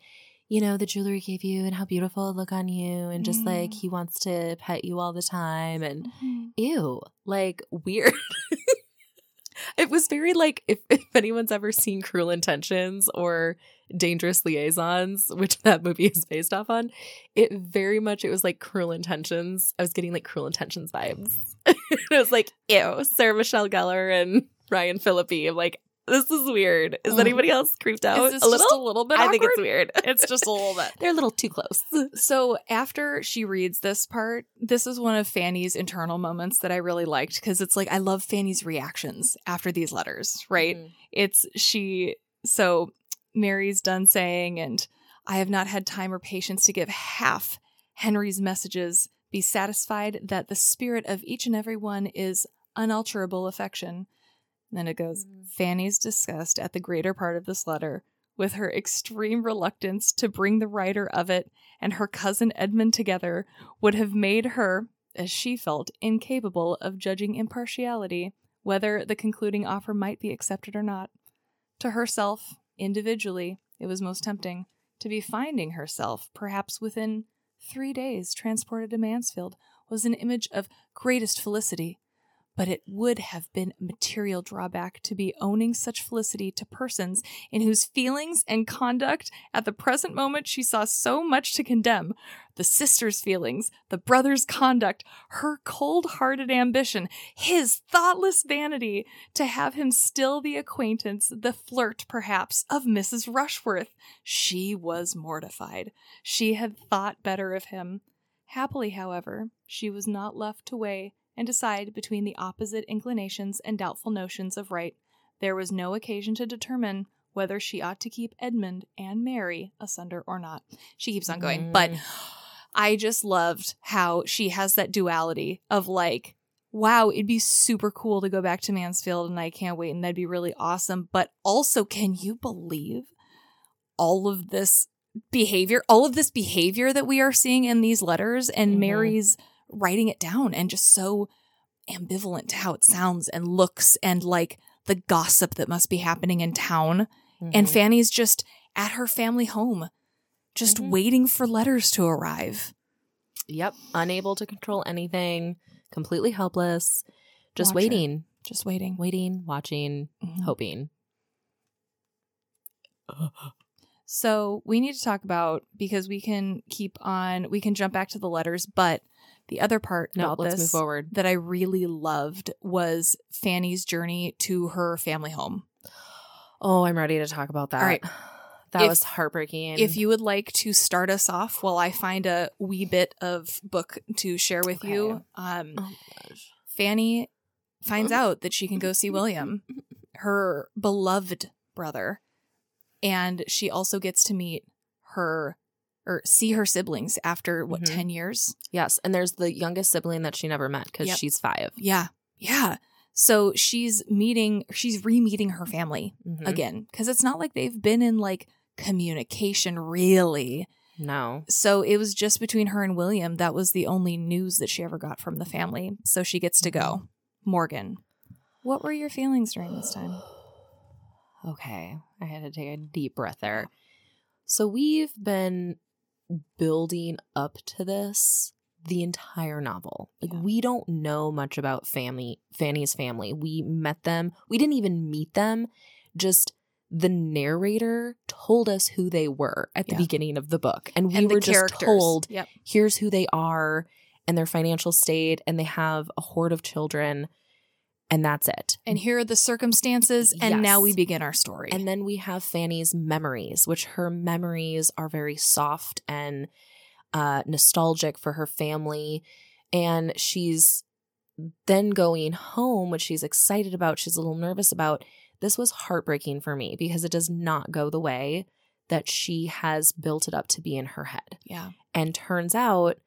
you know, the jewelry he gave you and how beautiful it look on you, and just like Mm. he wants to pet you all the time, and Mhm. ew, like weird. *laughs* it was very like if, if anyone's ever seen Cruel Intentions or Dangerous Liaisons, *laughs* which that movie is based off on, it very much it was like Cruel Intentions. I was getting like Cruel Intentions vibes. *laughs* it was like ew, Sarah Michelle Gellar and Ryan Phillippe. I'm like, this is weird. Is anybody else creeped out a little? a little bit I think it's weird. *laughs* It's just a little bit. They're a little too close. So after she reads this part, this is one of Fanny's internal moments that I really liked because it's like I love Fanny's reactions after these letters, right? Mm. It's she so Mary's done saying and I have not had time or patience to give half Henry's messages. Be satisfied that the spirit of each and every one is unalterable affection. And then it goes, Mm. Fanny's disgust at the greater part of this letter, with her extreme reluctance to bring the writer of it and her cousin Edmund together, would have made her, as she felt, incapable of judging impartiality whether the concluding offer might be accepted or not. To herself, individually, it was most tempting to be finding herself, perhaps within three days, transported to Mansfield, was an image of greatest felicity. But it would have been a material drawback to be owning such felicity to persons in whose feelings and conduct at the present moment she saw so much to condemn the sister's feelings, the brother's conduct, her cold hearted ambition, his thoughtless vanity, to have him still the acquaintance, the flirt, perhaps, of Mrs. Rushworth. She was mortified. She had thought better of him. Happily, however, she was not left to weigh and decide between the opposite inclinations and doubtful notions of right. There was no occasion to determine whether she ought to keep Edmund and Mary asunder or not. She keeps on going, but Mm. I just loved how she has that duality of like, wow, it'd be super cool to go back to Mansfield and I can't wait and that'd be really awesome. But also, can you believe all of this behavior, all of this behavior that we are seeing in these letters and Mhm. Mary's writing it down and just so ambivalent to how it sounds and looks and like the gossip that must be happening in town. And Mhm. Fanny's just at her family home, just Mhm. waiting for letters to arrive. Yep. Unable to control anything, completely helpless, just waiting, Just waiting. waiting, watching, Mhm. hoping. So we need to talk about because we can keep on, we can jump back to the letters, but The other part No, about let's this move forward. that I really loved was Fanny's journey to her family home. Oh, I'm ready to talk about that. All right. That If- was heartbreaking. If you would like to start us off while I find a wee bit of book to share with you, um, Oh my gosh. Fanny finds out that she can go see William, *laughs* her beloved brother, and she also gets to meet her or see her siblings after what Mhm. 10 years. Yes, and there's the youngest sibling that she never met because Yep. she's five. Yeah. Yeah. So she's meeting she's re-meeting her family Mhm. again cuz it's not like they've been in like communication really. No. So it was just between her and William that was the only news that she ever got from the family. So she gets to go. Morgan, what were your feelings during this time? Okay, I had to take a deep breath there. So we've been building up to this the entire novel. Like Yeah. we don't know much about family Fanny's family. We met them. We didn't even meet them. Just the narrator told us who they were at the Yeah. beginning of the book. And we and were just told Yep. here's who they are and their financial state and they have a horde of children and that's it. And here are the circumstances and now we begin our story. And then we have Fanny's memories, which her memories are very soft and uh, nostalgic for her family. And she's then going home, which she's excited about, she's a little nervous about. This was heartbreaking for me because it does not go the way that she has built it up to be in her head. yeah. And turns out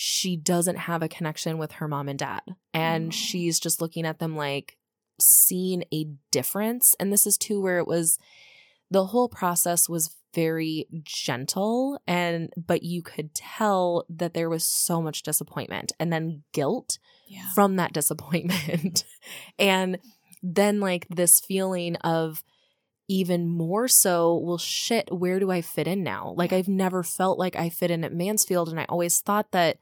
she doesn't have a connection with her mom and dad. And Oh. she's just looking at them like seeing a difference. And this is too where it was the whole process was very gentle and but you could tell that there was so much disappointment and then guilt Yeah. from that *laughs* disappointment. and then like this feeling of even more so, well, shit, where do I fit in now? Like, I've never felt like I fit in at Mansfield. And I always thought that,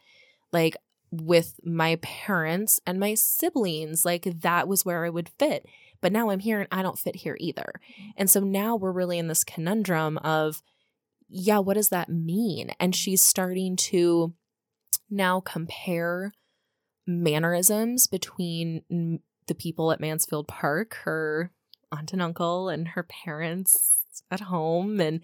like, with my parents and my siblings, like, that was where I would fit. But now I'm here and I don't fit here either. Mm-hmm. And so now we're really in this conundrum of, yeah, what does that mean? And she's starting to now compare mannerisms between the people at Mansfield Park, her aunt and uncle, and her parents at home, and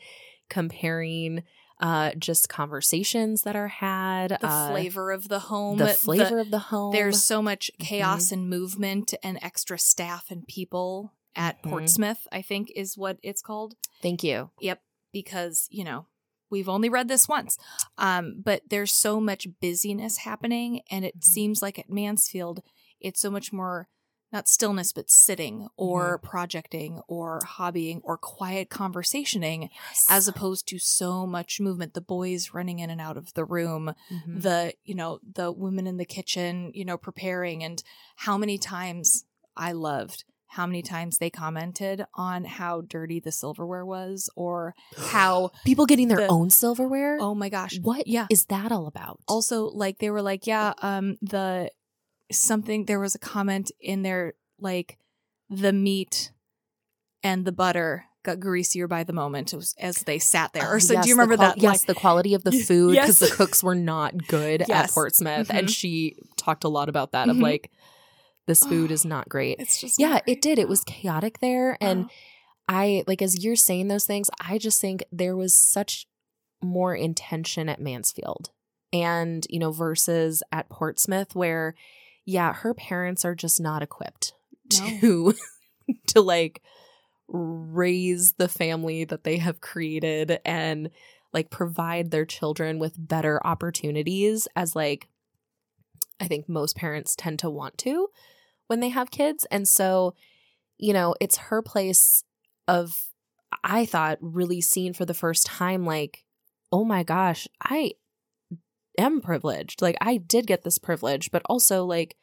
comparing uh, just conversations that are had, the uh, flavor of the home. the flavor of the home. There's so much Mm-hmm. chaos and movement and extra staff and people at Mhm. Portsmouth, I think is what it's called. Thank you. Yep. Because you know we've only read this once um but there's so much busyness happening and it Mhm. seems like at mansfield it's so much more not stillness but sitting or Mm-hmm. projecting or hobbying or quiet conversationing as opposed to so much movement the boys running in and out of the room Mhm. the you know the women in the kitchen you know preparing and how many times i loved how many times they commented on how dirty the silverware was or how *gasps* people getting their the- own silverware. oh my gosh what yeah. is that all about? also like they were like yeah um the something there was a comment in there like the meat and the butter got greasier by the moment as- as they sat there Oh, or so yes, do you remember qual- that Yes, like, the quality of the food because yes. the cooks were not good at Portsmouth, and Mhm. she talked a lot about that. Of Mhm. like, this *gasps* food is not great. it's just Yeah, it did. It was chaotic there, *gasps* and Oh. I like as you're saying those things, I just think there was such more intention at Mansfield and, you know, versus at Portsmouth where yeah, her parents are just not equipped No. to *laughs* to like raise the family that they have created and like provide their children with better opportunities as like I think most parents tend to want to when they have kids. And so, you know, it's her place of, I thought, really seen for the first time, like, oh my gosh, I am privileged. Like, I did get this privilege, but also, like,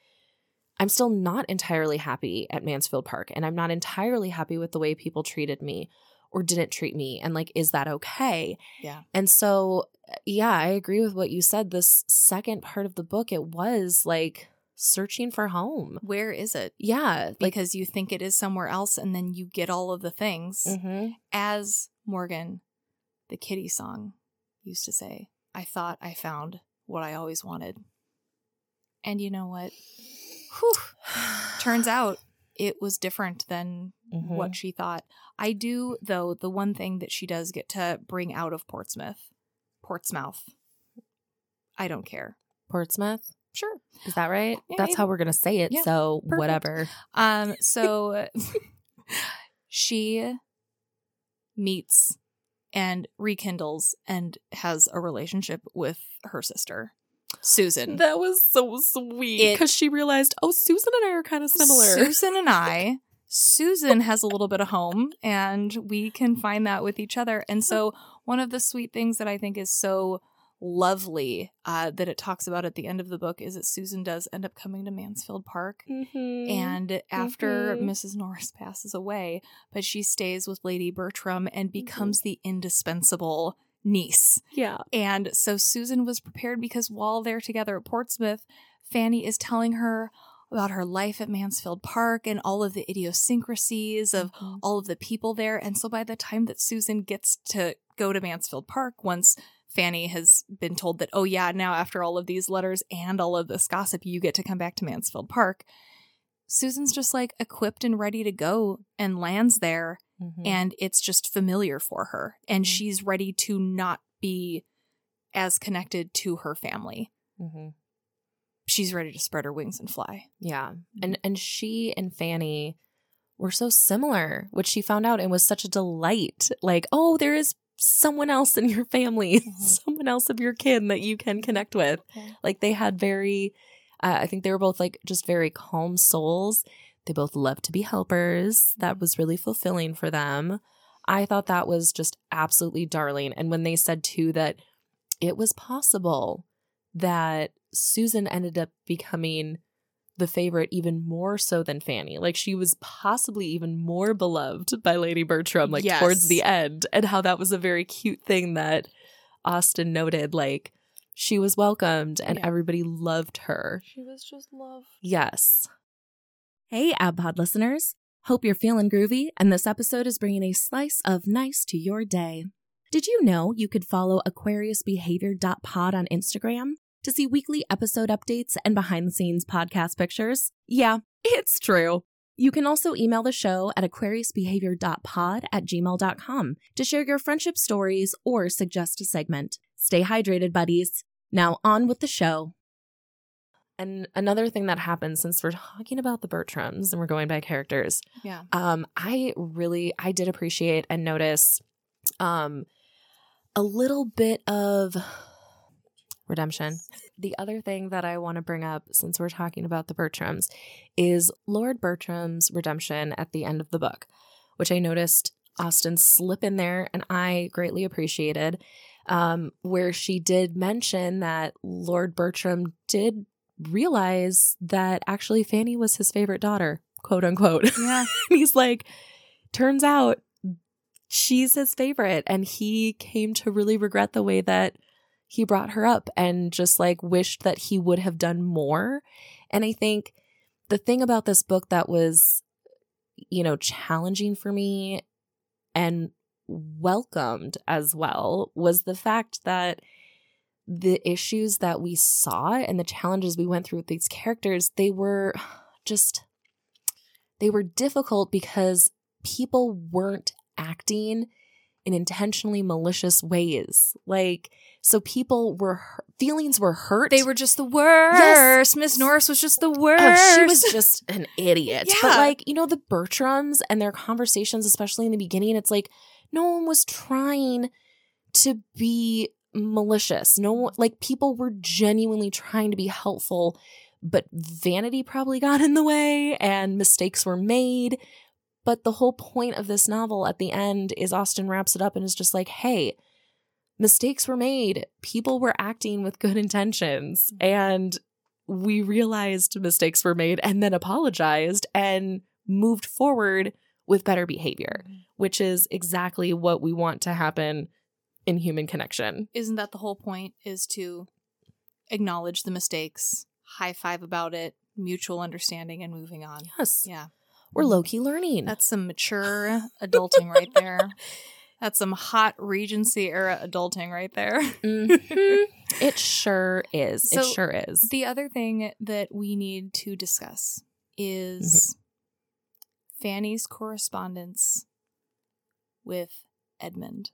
I'm still not entirely happy at Mansfield Park. And I'm not entirely happy with the way people treated me or didn't treat me. And, like, is that okay? yeah And so, yeah, I agree with what you said. This second part of the book, it was like searching for home. where is it Yeah. Like, because you think it is somewhere else and then you get all of the things Mhm. as morgan the kitty song used to say i thought i found what i always wanted And you know what? Whew. Turns *sighs* out it was different than Mhm. what she thought. I do, though, the one thing that she does get to bring out of Portsmouth, Portsmouth. I don't care. Portsmouth. Sure. Is that right? Yeah, That's yeah. how we're gonna say it. Yeah, so perfect. whatever. Um, so *laughs* *laughs* she meets and rekindles and has a relationship with her sister, Susan. That was so sweet because she realized, oh, Susan and I are kind of similar. *laughs* Susan and I, Susan has a little bit of home, and we can find that with each other. And so, one of the sweet things that I think is so lovely uh, that it talks about at the end of the book is that Susan does end up coming to Mansfield Park. Mhm. And after Mhm. Mrs. Norris *laughs* passes away, but she stays with Lady Bertram and becomes the indispensable niece. yeah, And so Susan was prepared because while they're together at Portsmouth, Fanny is telling her about her life at Mansfield Park and all of the idiosyncrasies of Mhm. all of the people there. And so by the time that Susan gets to go to Mansfield Park, once Fanny has been told that, oh, yeah, now after all of these letters and all of this gossip, you get to come back to Mansfield Park. Susan's just like equipped and ready to go and lands there Mhm. and it's just familiar for her and Mhm. she's ready to not be as connected to her family Mhm. she's ready to spread her wings and fly Yeah. And and she and Fanny were so similar, which she found out and was such a delight. Like, oh, there is someone else in your family, *laughs* Mhm. someone else of your kin that you can connect with. Okay. Like they had very uh, I think they were both like just very calm souls. They both loved to be helpers. That was really fulfilling for them. I thought that was just absolutely darling. And when they said too that it was possible that Susan ended up becoming the favorite even more so than Fanny. Like she was possibly even more beloved by Lady Bertram, like Yes. towards the end, and how that was a very cute thing that Austen noted. Like she was welcomed and Yeah. everybody loved her. she was just loved. Yes. Hey, ABPod listeners. Hope you're feeling groovy, and this episode is bringing a slice of nice to your day. Did you know you could follow AquariusBehavior.pod on Instagram to see weekly episode updates and behind the scenes podcast pictures? Yeah, *laughs* it's true. You can also email the show at aquariusbehavior.pod at gmail.com to share your friendship stories or suggest a segment. Stay hydrated, buddies. Now on with the show. And another thing that happened since we're talking about the Bertrams and we're going by characters, yeah um, I really I did appreciate and notice um a little bit of redemption. The other thing that I want to bring up since we're talking about the Bertrams is Lord Bertram's redemption at the end of the book, which I noticed Austen slip in there and I greatly appreciated. Um, where she did mention that Lord Bertram did realize that actually Fanny was his favorite daughter, quote unquote. *laughs* yeah he's like, turns out she's his favorite. And he came to really regret the way that he brought her up and just like wished that he would have done more. And I think the thing about this book that was, you know, challenging for me and welcomed as well was the fact that the issues that we saw and the challenges we went through with these characters, they were just they were difficult because people weren't acting in intentionally malicious ways. Like, so people were feelings were hurt. they were just the worst miss norris was just the worst Oh, she was just an idiot. Yeah. But like, you know, the Bertrams and their conversations, especially in the beginning, it's like no one was trying to be malicious. No one like people were genuinely trying to be helpful, but vanity probably got in the way and mistakes were made. But the whole point of this novel at the end is Austen wraps it up and is just like, hey, mistakes were made. People were acting with good intentions. And we realized mistakes were made and then apologized and moved forward with better behavior, mm-hmm. which is exactly what we want to happen in human connection. isn't that the whole point is to acknowledge the mistakes high five about it mutual understanding and moving on Yes. yeah We're low key learning. that's some mature adulting right there That's some hot Regency era adulting right there. Mhm. It *laughs* sure is. So- it sure is. The other thing that we need to discuss is Fanny's correspondence with Edmund.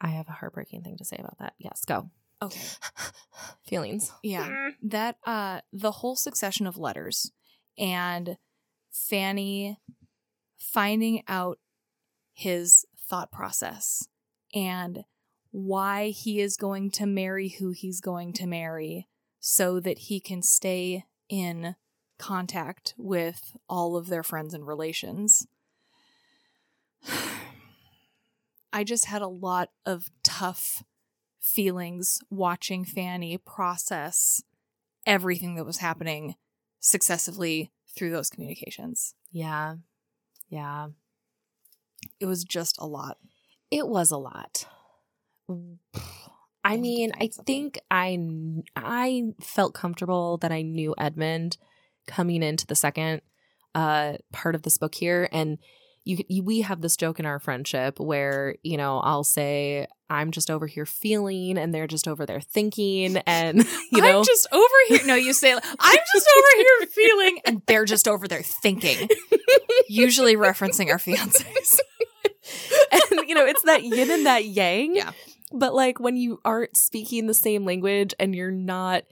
I have a heartbreaking thing to say about that. Yes, go. Okay. Feelings. Yeah. That uh the whole succession of letters and Fanny finding out his thought process and why he is going to marry who he's going to marry so that he can stay in contact with all of their friends and relations. *sighs* I just had a lot of tough feelings watching Fanny process everything that was happening successively through those communications. Yeah. Yeah. It was just a lot. It was a lot. I mean, I think I I felt comfortable that I knew Edmund coming into the second uh part of this book here and you, you we have this joke in our friendship where, you know, I'll say I'm just over here feeling and they're just over there thinking and *laughs* you know I'm just over here. No, you say, *laughs* I'm just over here feeling, and they're just over there thinking. Usually referencing our fiancés. *laughs* and you know it's that yin and that yang Yeah. but like when you aren't speaking the same language and you're not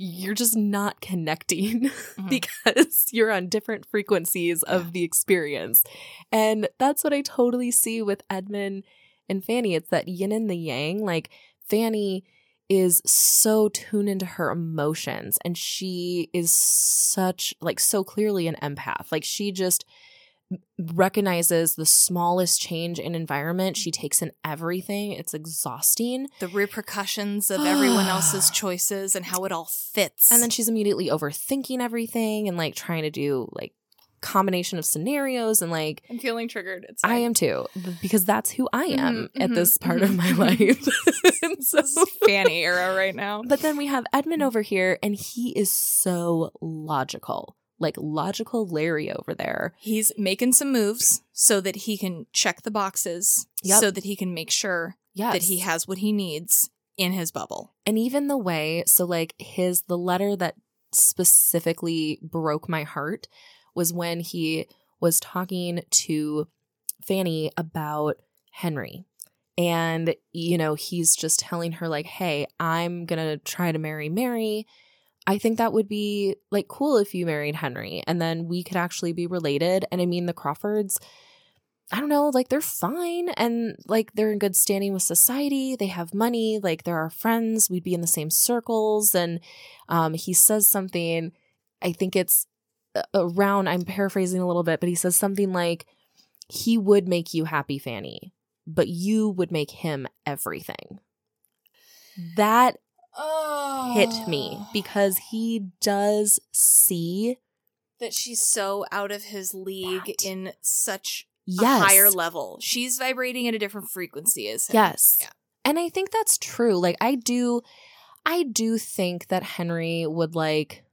you're just not connecting *laughs* Mhm. because you're on different frequencies of the experience. And that's what i totally see with edmund and fanny. It's that yin and the yang. Like fanny is so tuned into her emotions and she is such like so clearly an empath. Like she just recognizes the smallest change in environment she takes in everything it's exhausting The repercussions of *gasps* everyone else's choices and how it all fits. and then she's immediately overthinking everything and like trying to do like combination of scenarios and like I'm feeling triggered. It's I am too because that's who I am Mhm, at mhm, this part mhm. of my life. *laughs* And so- This is Fanny era right now. *laughs* but then we have Edmund over here and he is so logical. Like logical Larry over there. He's making some moves so that he can check the boxes, Yep. so that he can make sure Yes. that he has what he needs in his bubble. and even the way so like his the letter that specifically broke my heart was when he was talking to Fanny about Henry and you know he's just telling her like hey I'm going to try to marry Mary I think that would be like cool if you married Henry and then we could actually be related and I mean the Crawfords I don't know, like they're fine and like they're in good standing with society. They have money, like they're our friends. We'd be in the same circles. And um, he says something, I think it's around, I'm paraphrasing a little bit, but he says something like, he would make you happy, Fanny, but you would make him everything. That Oh. hit me oh. because he does see, that she's so out of his league That. in such yes, a higher level. She's vibrating at a different frequency as him. Yes. Yeah. And I think that's true. Like I do I do think that Henry would like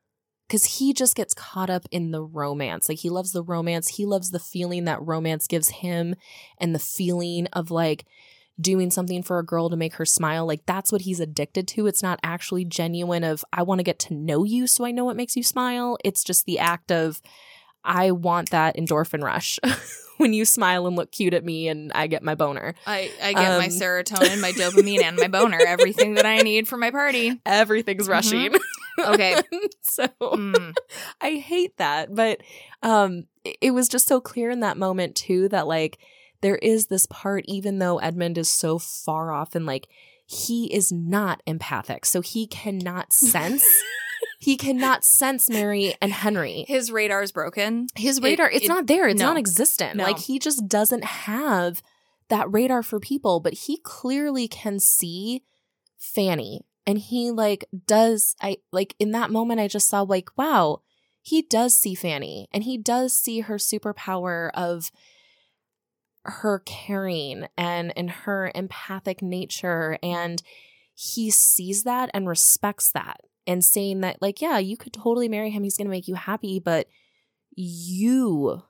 cuz he just gets caught up in the romance. Like he loves the romance. He loves the feeling that romance gives him and the feeling of like doing something for a girl to make her smile. Like that's what he's addicted to. It's not actually genuine of I want to get to know you so I know what makes you smile. It's just the act of I want that endorphin rush *laughs* when you smile and look cute at me and I get my boner. I, I get my Um, *laughs* serotonin, my dopamine, and my boner. Everything that I need for my party. everything's rushing. Okay. *laughs* so Mm. I hate that, but um it was just so clear in that moment too that like there is this part even though Edmund is so far off and like he is not empathic. So he cannot *laughs* sense he cannot sense Mary and Henry. His radar is broken. His It- radar it's it- not there. It's no. non-existent. No. Like he just doesn't have that radar for people, but he clearly can see Fanny and he like does I like in that moment I just saw like wow, he does see Fanny and he does see her superpower of her caring and and her empathic nature and he sees that and respects that and saying that like yeah you could totally marry him he's going to make you happy but you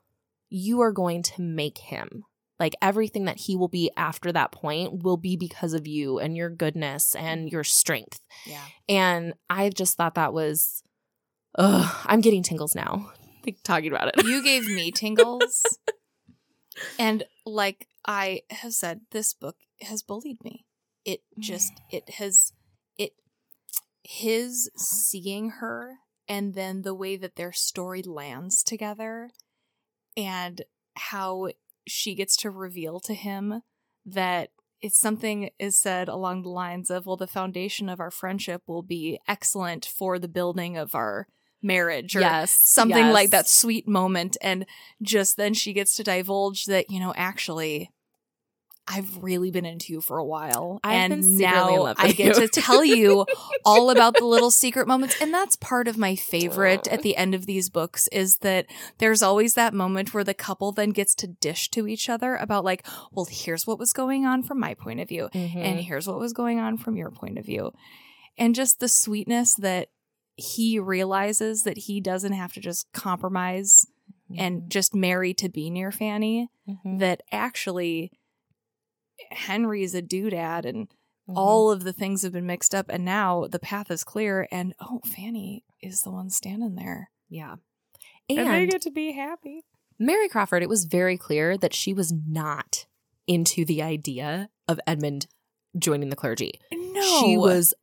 you are going to make him Like everything that he will be after that point will be because of you and your goodness and your strength. Yeah. And I just thought that was, ugh, I'm getting tingles now like, talking about it. You gave me tingles. *laughs* and like I have said, this book has bullied me. It just, it has, it, his seeing her and then the way that their story lands together and how she gets to reveal to him that it's something is said along the lines of well the foundation of our friendship will be excellent for the building of our marriage or yes, something yes. like that sweet moment and just then she gets to divulge that you know actually I've really been into you for a while I've and now I get to tell you *laughs* all about the little secret moments and that's part of my favorite at the end of these books is that there's always that moment where the couple then gets to dish to each other about like well here's what was going on from my point of view Mhm. and here's what was going on from your point of view. And just the sweetness that he realizes that he doesn't have to just compromise and just marry to be near Fanny, Mhm. that actually Henry's a doodad and Mhm. all of the things have been mixed up and now the path is clear and oh Fanny is the one standing there. yeah. And, And, they get to be happy. Mary Crawford, it was very clear that she was not into the idea of Edmund joining the clergy. No. She was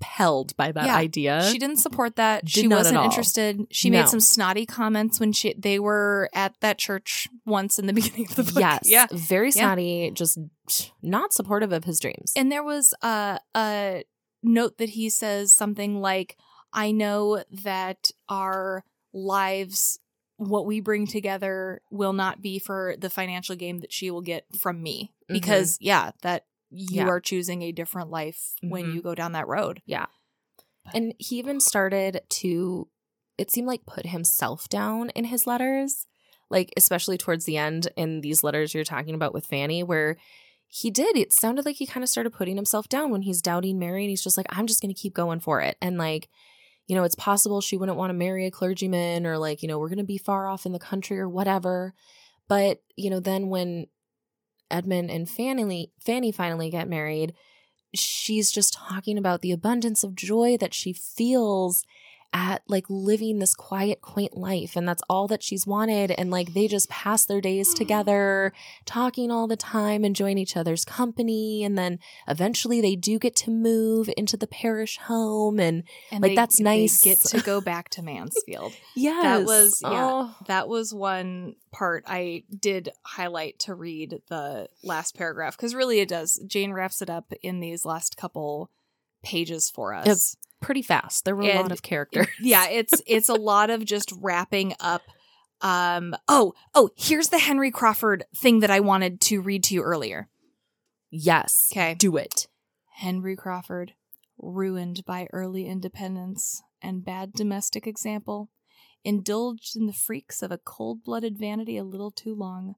repelled by that Yeah, idea. She didn't support that. Did she wasn't interested. She No. made some snotty comments when she they were at that church once in the *laughs* beginning of the book. yes, Yeah. very Yeah. snotty, just not supportive of his dreams. And there was a a note that he says something like, "I know that our lives what we bring together will not be for the financial gain that she will get from me Mhm. because yeah, that you Yeah. are choosing a different life when Mhm. you go down that road." Yeah. And he even started to, it seemed like, put himself down in his letters, like, especially towards the end in these letters you're talking about with Fanny, where he did. It sounded like he kind of started putting himself down when he's doubting Mary and he's just like, I'm just going to keep going for it. And, like, you know, it's possible she wouldn't want to marry a clergyman or, like, you know, we're going to be far off in the country or whatever. But, you know, then when Edmund and Fanny, Fanny finally get married, she's just talking about the abundance of joy that she feels at like living this quiet quaint life and that's all that she's wanted and like they just pass their days hmm. together talking all the time enjoying each other's company and then eventually they do get to move into the parish home and And Like, they- that's they nice. get to go back to *laughs* Mansfield. yes That was- yeah. Oh. that was one part I did highlight to read the last paragraph because really it does. Jane wraps it up in these last couple pages for us. Pretty fast there were a lot of characters *laughs* yeah, it's it's a lot of just wrapping up. Um. Oh. Oh. Here's the Henry Crawford thing that I wanted to read to you earlier. yes Okay. do it Henry Crawford, ruined by early independence and bad domestic example, indulged in the freaks of a cold blooded vanity a little too long.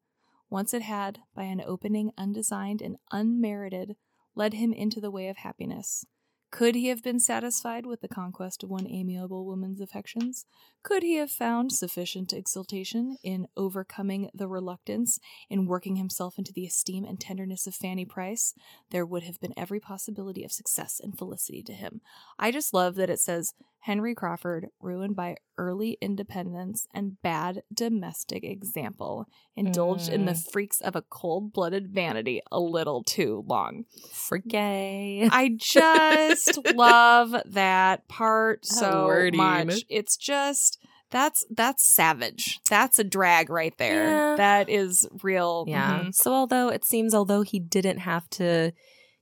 Once it had, by an opening undesigned and unmerited, led him into the way of happiness. Could he have been satisfied with the conquest of one amiable woman's affections? Could he have found sufficient exultation in overcoming the reluctance, in working himself into the esteem and tenderness of Fanny Price? there would have been every possibility of success and felicity to him. I just love that it says Henry Crawford, ruined by early independence and bad domestic example, indulged in the freaks of a cold blooded vanity a little too long. for gay I just *laughs* love that part How so wordy. much. It's just. That's that's savage. That's a drag right there. Yeah. That is real. Yeah. mhm. So although it seems although he didn't have to,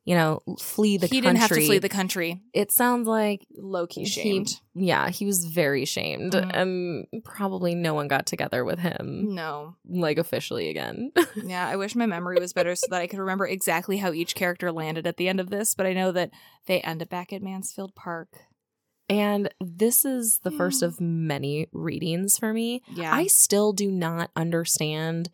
you know, flee the he country, He didn't have to flee the country. it sounds like Low key he- shamed. yeah, he was very shamed, Mhm. and probably no one got together with him No. like officially again. *laughs* Yeah, I wish my memory was better so that I could remember exactly how each character landed at the end of this, but I know that they end up back at Mansfield Park. and this is the first of many readings for me. Yeah. I still do not understand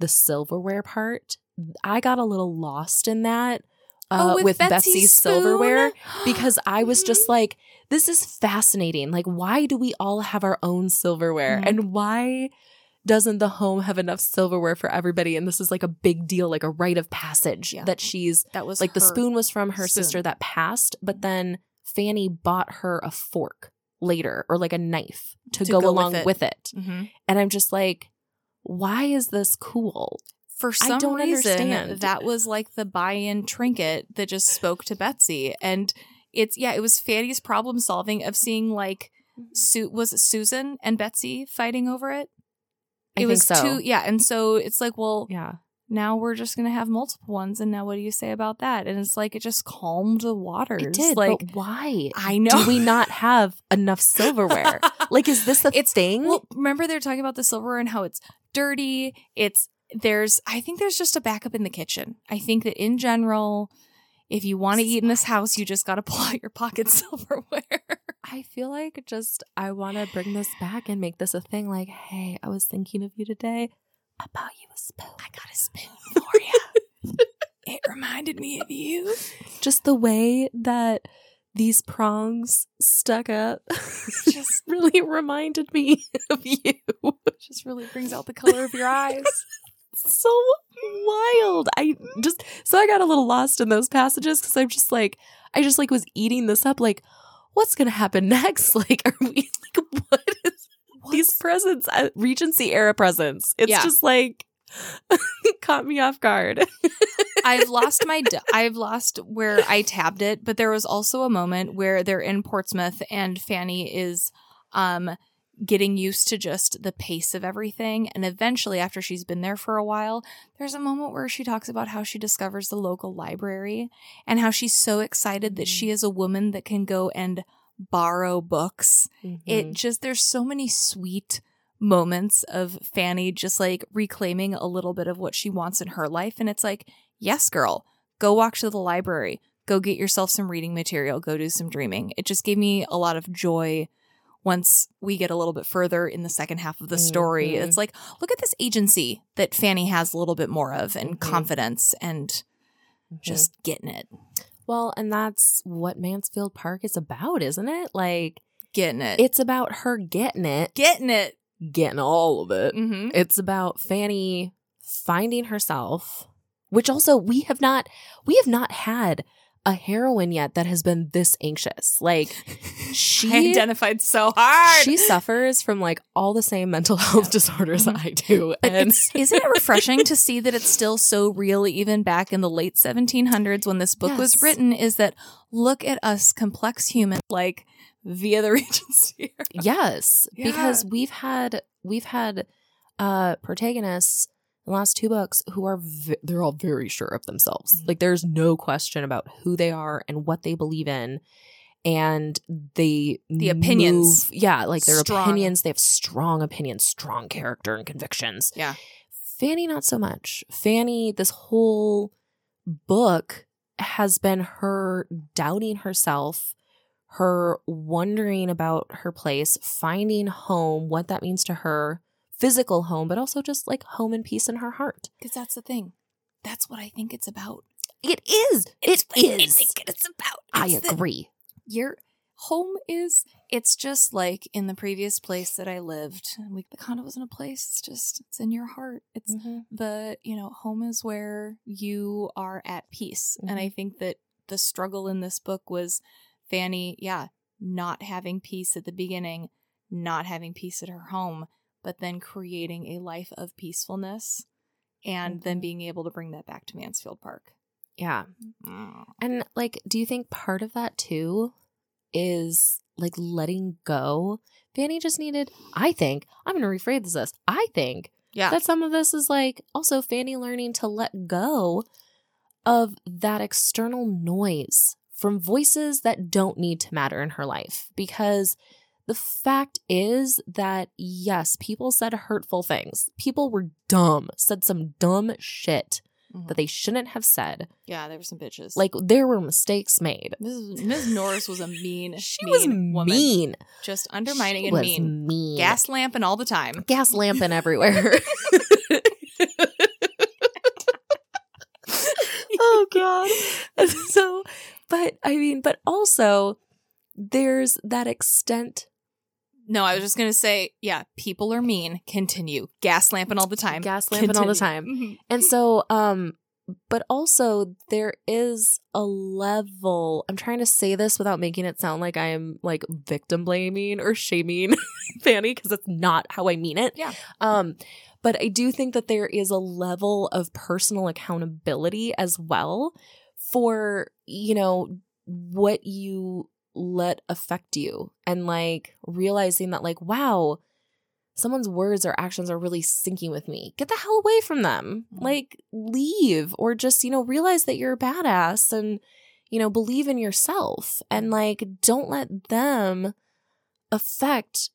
the silverware part. I got a little lost in that. Uh, Oh, with, Betsy Betsy's silverware *gasps* because I was just like, this is fascinating. Like, why do we all have our own silverware? Mhm. And why doesn't the home have enough silverware for everybody? And this is like a big deal, like a rite of passage Yeah. that she's That was like the spoon was from her spoon. sister that passed, but then Fanny bought her a fork later or like a knife to, To go, go with along it. with it. Mhm. And I'm just like, why is this cool? For I some don't reason, understand. that was like the buy-in trinket that just spoke to Betsy, and it's yeah, it was Fanny's problem solving of seeing like mm-hmm. Su- was it Susan and Betsy fighting over it. I It think was so. two, yeah, and so it's like, well, Yeah. now we're just gonna have multiple ones, and now what do you say about that? And it's like it just calmed the waters. It did. like why? I know. Do we not have enough silverware? *laughs* like, is this the It's- thing? Well, remember they're talking about the silverware and how it's dirty. It's there's I think there's just a backup in the kitchen. I think that in general, if you want to eat in this house, you just got to *laughs* pull out your pocket silverware. I feel like just I want to bring this back and make this a thing. Like, hey, I was thinking of you today. I bought you a spoon. I got a spoon for you. *laughs* it reminded me of you. Just the way that these prongs stuck up *laughs* just really reminded me of you. Just really brings out the color of your eyes. So wild. I just so I got a little lost in those passages because I'm just like I just like was eating this up. Like, what's gonna happen *laughs* next? Like, are we like what is these presents? Uh, Regency era presents. It's Yeah. just like *laughs* caught me off guard. *laughs* I've lost my d- I've lost where I tabbed it, but there was also a moment where they're in Portsmouth and Fanny is um getting used to just the pace of everything. And eventually after she's been there for a while, there's a moment where she talks about how she discovers the local library and how she's so excited that she is a woman that can go and borrow books. Mm-hmm. it just there's so many sweet moments of Fanny just like reclaiming a little bit of what she wants in her life. And it's like yes girl go walk to the library. Go get yourself some reading material. Go do some dreaming. It just gave me a lot of joy once we get a little bit further in the second half of the story Mhm. it's like look at this agency that Fanny has a little bit more of and Mhm. confidence and just just getting it well, and that's what Mansfield Park is about, isn't it? Like, getting it it's about her getting it, getting it getting all of it. mm-hmm. It's about Fanny finding herself, which also we have not we have not had a heroine yet that has been this anxious. Like *laughs* she I identified so hard she suffers from like all the same mental health disorders that I do. But And it's, *laughs* isn't it refreshing to see that it's still so real, even back in the late 1700s when this book was written? Is that look at us complex humans, like via the *laughs* Regency. yes, Yeah. because we've had we've had uh protagonists in the last two books who are v- they're all very sure of themselves. Mhm. Like there's no question about who they are and what they believe in. And they The opinions. move- yeah, like their Strong. opinions. They have strong opinions, strong character and convictions. Yeah. Fanny, not so much. Fanny, this whole book has been her doubting herself, her wondering about her place, finding home, what that means to her, physical home, but also just like home and peace in her heart. Because that's the thing. That's what I think it's about. It is. It's It what I think it's about. I It's the- agree. your home is it's just like in the previous place that I lived. We the condo wasn't a place. It's just it's in your heart. It's mm-hmm. the you know home is where you are at peace and i mm-hmm. think that the struggle in this book was fanny yeah not having peace at the beginning not having peace at her home but then creating a life of peacefulness and then Mhm. being able to bring that back to mansfield park Yeah. And like, do you think part of that too is like letting go? Fanny just needed, I think, I'm going to rephrase this. I think yeah that some of this is like also Fanny learning to let go of that external noise from voices that don't need to matter in her life. Because the fact is that, yes, people said hurtful things. People were dumb, said some dumb shit Mhm. that they shouldn't have said. yeah there were some bitches Like, there were mistakes made. Ms. Ms. Norris was a mean, *laughs* She mean was woman. mean. Just undermining She and mean. mean. Gas lamping all the time. gas lamping *laughs* everywhere. *laughs* oh god. So, but I mean, but also there's that extent No, I was just gonna say, yeah, people are mean. Continue. Gas lamping all the time. Gas lamping all the Continue. time. Mhm. And so, um, but also there is a level. I'm trying to say this without making it sound like I am like victim blaming or shaming *laughs* Fanny because that's not how I mean it. Yeah. Um, but I do think that there is a level of personal accountability as well for you know what you let affect you and like realizing that like wow someone's words or actions are really sinking with me. Get the hell away from them. Mhm. Like, leave or just, you know, realize that you're a badass and, you know, believe in yourself and, like, don't let them affect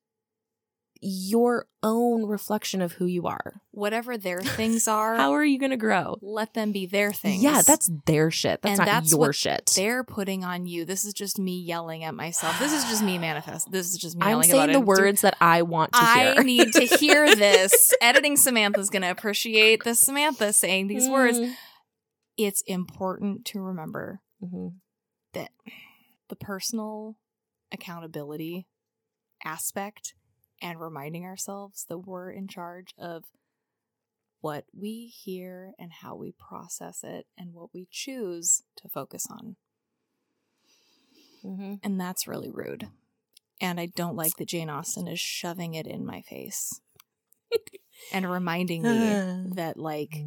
your own reflection of who you are. Whatever their *laughs* things are, How are you going to grow? let them be their things. Yeah, that's their shit. That's And not that's your what shit. they're putting on you. This is just me yelling at myself. This is just me manifest. This is just me I'm saying the it. words that I want to hear. I need to hear *laughs* this. Editing Samantha's going to appreciate this Samantha saying these words. Mm. It's important to remember Mhm. that the personal accountability aspect and reminding ourselves that we're in charge of what we hear and how we process it and what we choose to focus on. Mhm. And that's really rude. And I don't like that Jane Austen is shoving it in my face *laughs* and reminding me *sighs* that, like,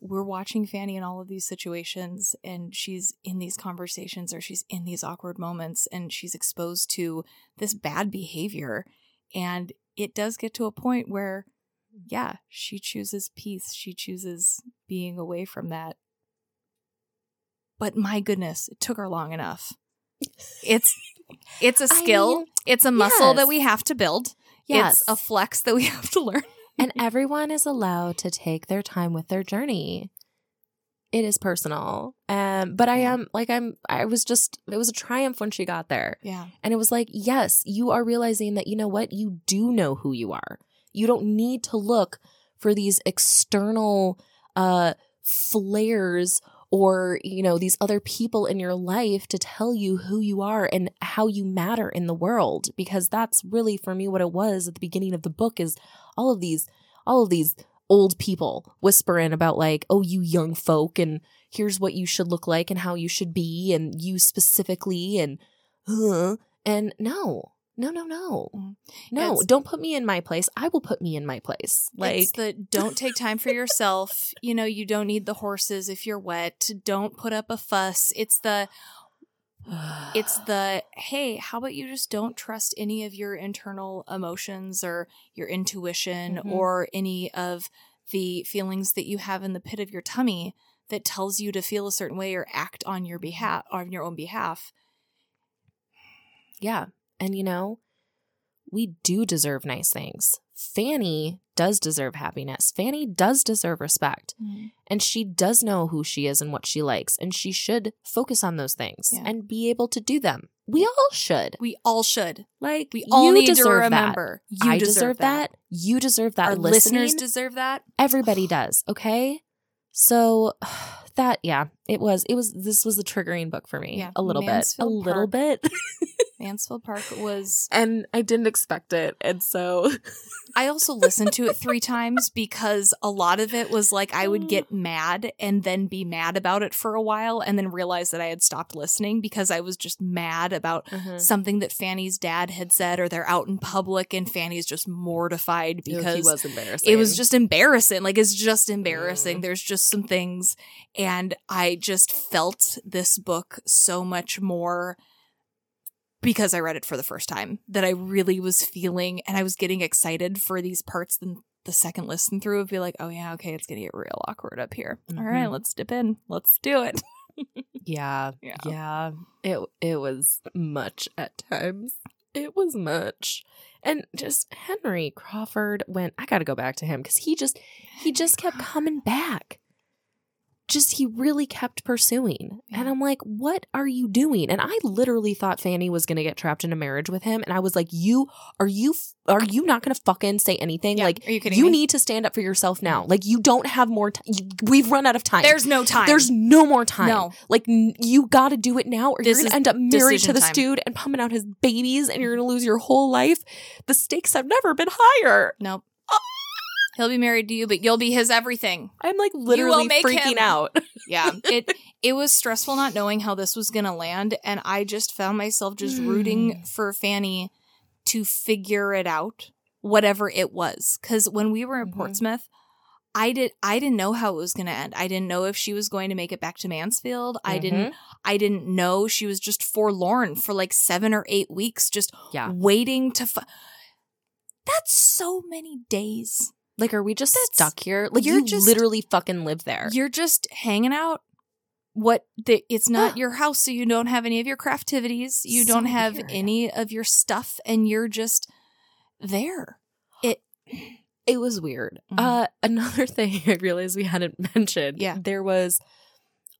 we're watching Fanny in all of these situations and she's in these conversations or she's in these awkward moments and she's exposed to this bad behavior. And it does get to a point where, yeah, she chooses peace. She chooses being away from that. But my goodness, it took her long enough. *laughs* It's it's a skill. mean, it's a muscle yes. that we have to build. Yes. It's a flex that we *laughs* have to learn. and everyone is allowed to take their time with their journey it is personal. Um but i am like i'm i was just it was a triumph when she got there. Yeah. and it was like yes you are realizing that you know what? You do know who you are. You don't need to look for these external uh flares or you know these other people in your life to tell you who you are and how you matter in the world. Because that's really for me what it was at the beginning of the book is all of these all of these old people whispering about like oh you young folk and here's what you should look like and how you should be and you specifically and uh, and no no no no Mhm. no It's- don't put me in my place i will put me in my place like it's the don't take time for yourself. you know, you don't need the horses if you're wet. Don't put up a fuss. It's the it's the hey, how about you just don't trust any of your internal emotions or your intuition Mhm. or any of the feelings that you have in the pit of your tummy that tells you to feel a certain way or act on your behalf on your own behalf. Yeah. And you know, we do deserve nice things. Fanny does deserve happiness. Fanny does deserve respect. Mm. And she does know who she is and what she likes. And she should focus on those things Yeah. and be able to do them. We all should. We all should. Like, We all need to remember. That. You I deserve deserve that. that. You deserve that. Our listeners deserve that. Everybody does. Okay. So *sighs* *sighs* *sighs* that, yeah, it was, it was, this was a triggering book for me. Yeah, A little bit. A Mansfield little bit. *laughs* Mansfield Park was and I didn't expect it. And so *laughs* I also listened to it three times because a lot of it was like I would get mad and then be mad about it for a while and then realize that I had stopped listening because I was just mad about something that Fanny's dad had said or they're out in public and Fanny's just mortified because he was embarrassing. it was just embarrassing. Like it's just embarrassing. Mm. There's just some things and I just felt this book so much more because I read it for the first time that I really was feeling and I was getting excited for these parts then the second listen through would be like, oh yeah, okay, it's gonna get real awkward up here. All right, Mhm. let's dip in. Let's do it. *laughs* Yeah, Yeah. yeah. It it was much at times. It was much. And just Henry Crawford went I got to go back to him cuz he just he just kept *sighs* coming back. Just he really kept pursuing. And I'm like, what are you doing? And I literally thought Fanny was going to get trapped in a marriage with him. And I was like, you are you are you not going to fucking say anything? Yeah. Like Are you kidding you me? need to stand up for yourself now. Like you don't have more time. We've run out of time. There's no time. There's no more time. No. Like n- you got to do it now, or This you're gonna end up married to this time. dude and pumping out his babies, and you're gonna lose your whole life. The stakes have never been higher. Nope. He'll be married to you, but you'll be his everything. I'm like literally freaking him- out. *laughs* Yeah. It it was stressful not knowing how this was gonna land, and I just found myself just rooting for Fanny to figure it out, whatever it was. Cause when we were in Mhm. Portsmouth, I did I didn't know how it was gonna end. I didn't know if she was going to make it back to Mansfield. I didn't I didn't know she was just forlorn for like seven or eight weeks, just Yeah. waiting to. F- That's so many days. Like, are we just That's- stuck here? Like, you just- literally fucking live there. You're just hanging out. What the, it's not your house, so you don't have any of your craftivities. You So don't have weird. any of your stuff, and you're just there. It *gasps* It was weird. Mhm. Uh, *laughs* another thing I realized we hadn't *laughs* mentioned. Yeah. There was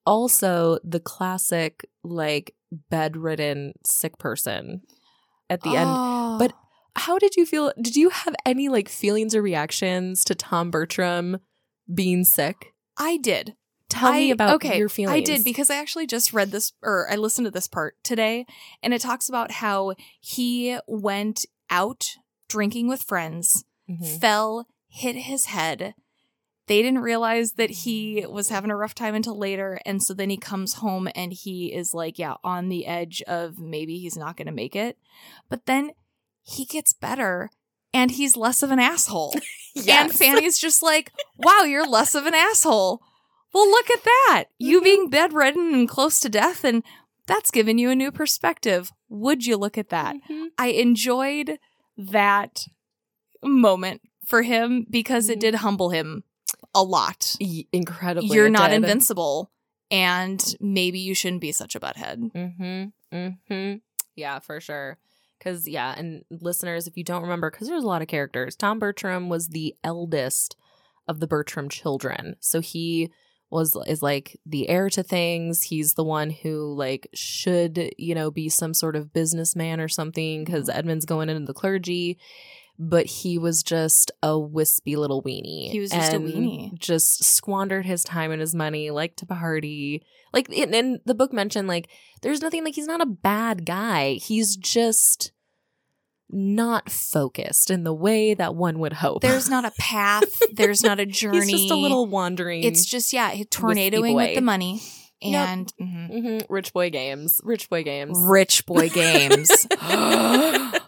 also the classic, like, bedridden sick person at the end. Oh. But how did you feel? Did you have any, like, feelings or reactions to Tom Bertram being sick? I did. Tell me I- about okay, your feelings. I did because I actually just read this or I listened to this part today and it talks about how he went out drinking with friends, Mhm. fell, hit his head. They didn't realize that he was having a rough time until later and so then he comes home and he is like yeah, on the edge of maybe he's not going to make it. But then he gets better and he's less of an asshole. *laughs* And Fanny's just like, wow, you're less of an asshole. Well, look at that. You Mhm. being bedridden and close to death, and that's given you a new perspective. Would you look at that? Mhm. I enjoyed that moment for him because it Mhm. did humble him a lot. Y- Incredibly. You're not did. invincible, and maybe you shouldn't be such a butthead. Mm-hmm. Mm-hmm. Yeah, for sure. Cause yeah, and listeners, if you don't remember, because there's a lot of characters, Tom Bertram was the eldest of the Bertram children. So he was is like the heir to things. He's the one who like should, you know, be some sort of businessman or something because mm-hmm. Edmund's going into the clergy. But he was just a wispy little weenie. He was just a weenie. Just squandered his time and his money, liked to party. Like, and, and the book mentioned, like, there's nothing like he's not a bad guy. He's just not focused in the way that one would hope. There's not a path. *laughs* There's not a journey. He's just a little wandering. It's just yeah, tornadoing boy. with the money Yep. and mhm. Mhm. rich boy games. Rich boy games. rich boy *laughs* games. *laughs*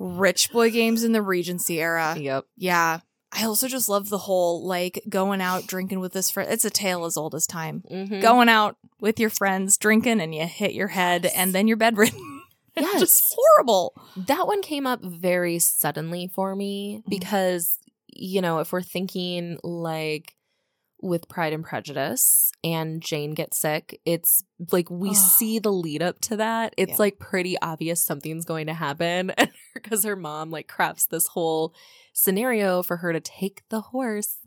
rich boy games in the Regency era. yep. Yeah. I also just love the whole like going out drinking with this friend. It's a tale as old as time. Mhm. Going out with your friends, drinking, and you hit your head, Yes. and then you're bedridden. *laughs* It's Yes. just horrible. That one came up very suddenly for me Mhm. because, you know, if we're thinking like with Pride and Prejudice and Jane gets sick, it's like we see the lead up to that. It's Yeah. like pretty obvious something's going to happen *laughs* because her mom like crafts this whole scenario for her to take the horse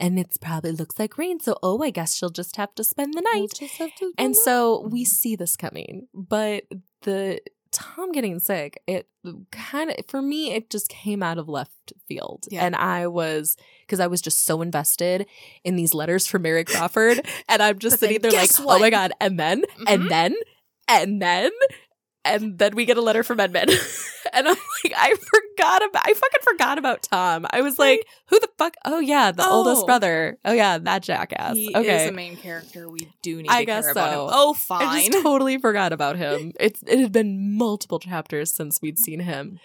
and it's probably looks like rain so oh i guess she'll just have to spend the night. and so we see this coming but the tom getting sick it kind of for me it just came out of left field Yeah. and i was because i was just so invested in these letters from mary crawford and i'm just *laughs* But sitting there like guess oh my god and then Mhm. and then and then and then we get a letter from Edmund. *laughs* and I'm like, I forgot about I fucking forgot about Tom. I was like, who the fuck? Oh yeah, the oldest Oh. brother. Oh yeah, that jackass. He okay. is the main character. We do need I to guess care about so. him. Oh, I fine. just totally forgot about him. *laughs* It's it had been multiple chapters since we'd seen him.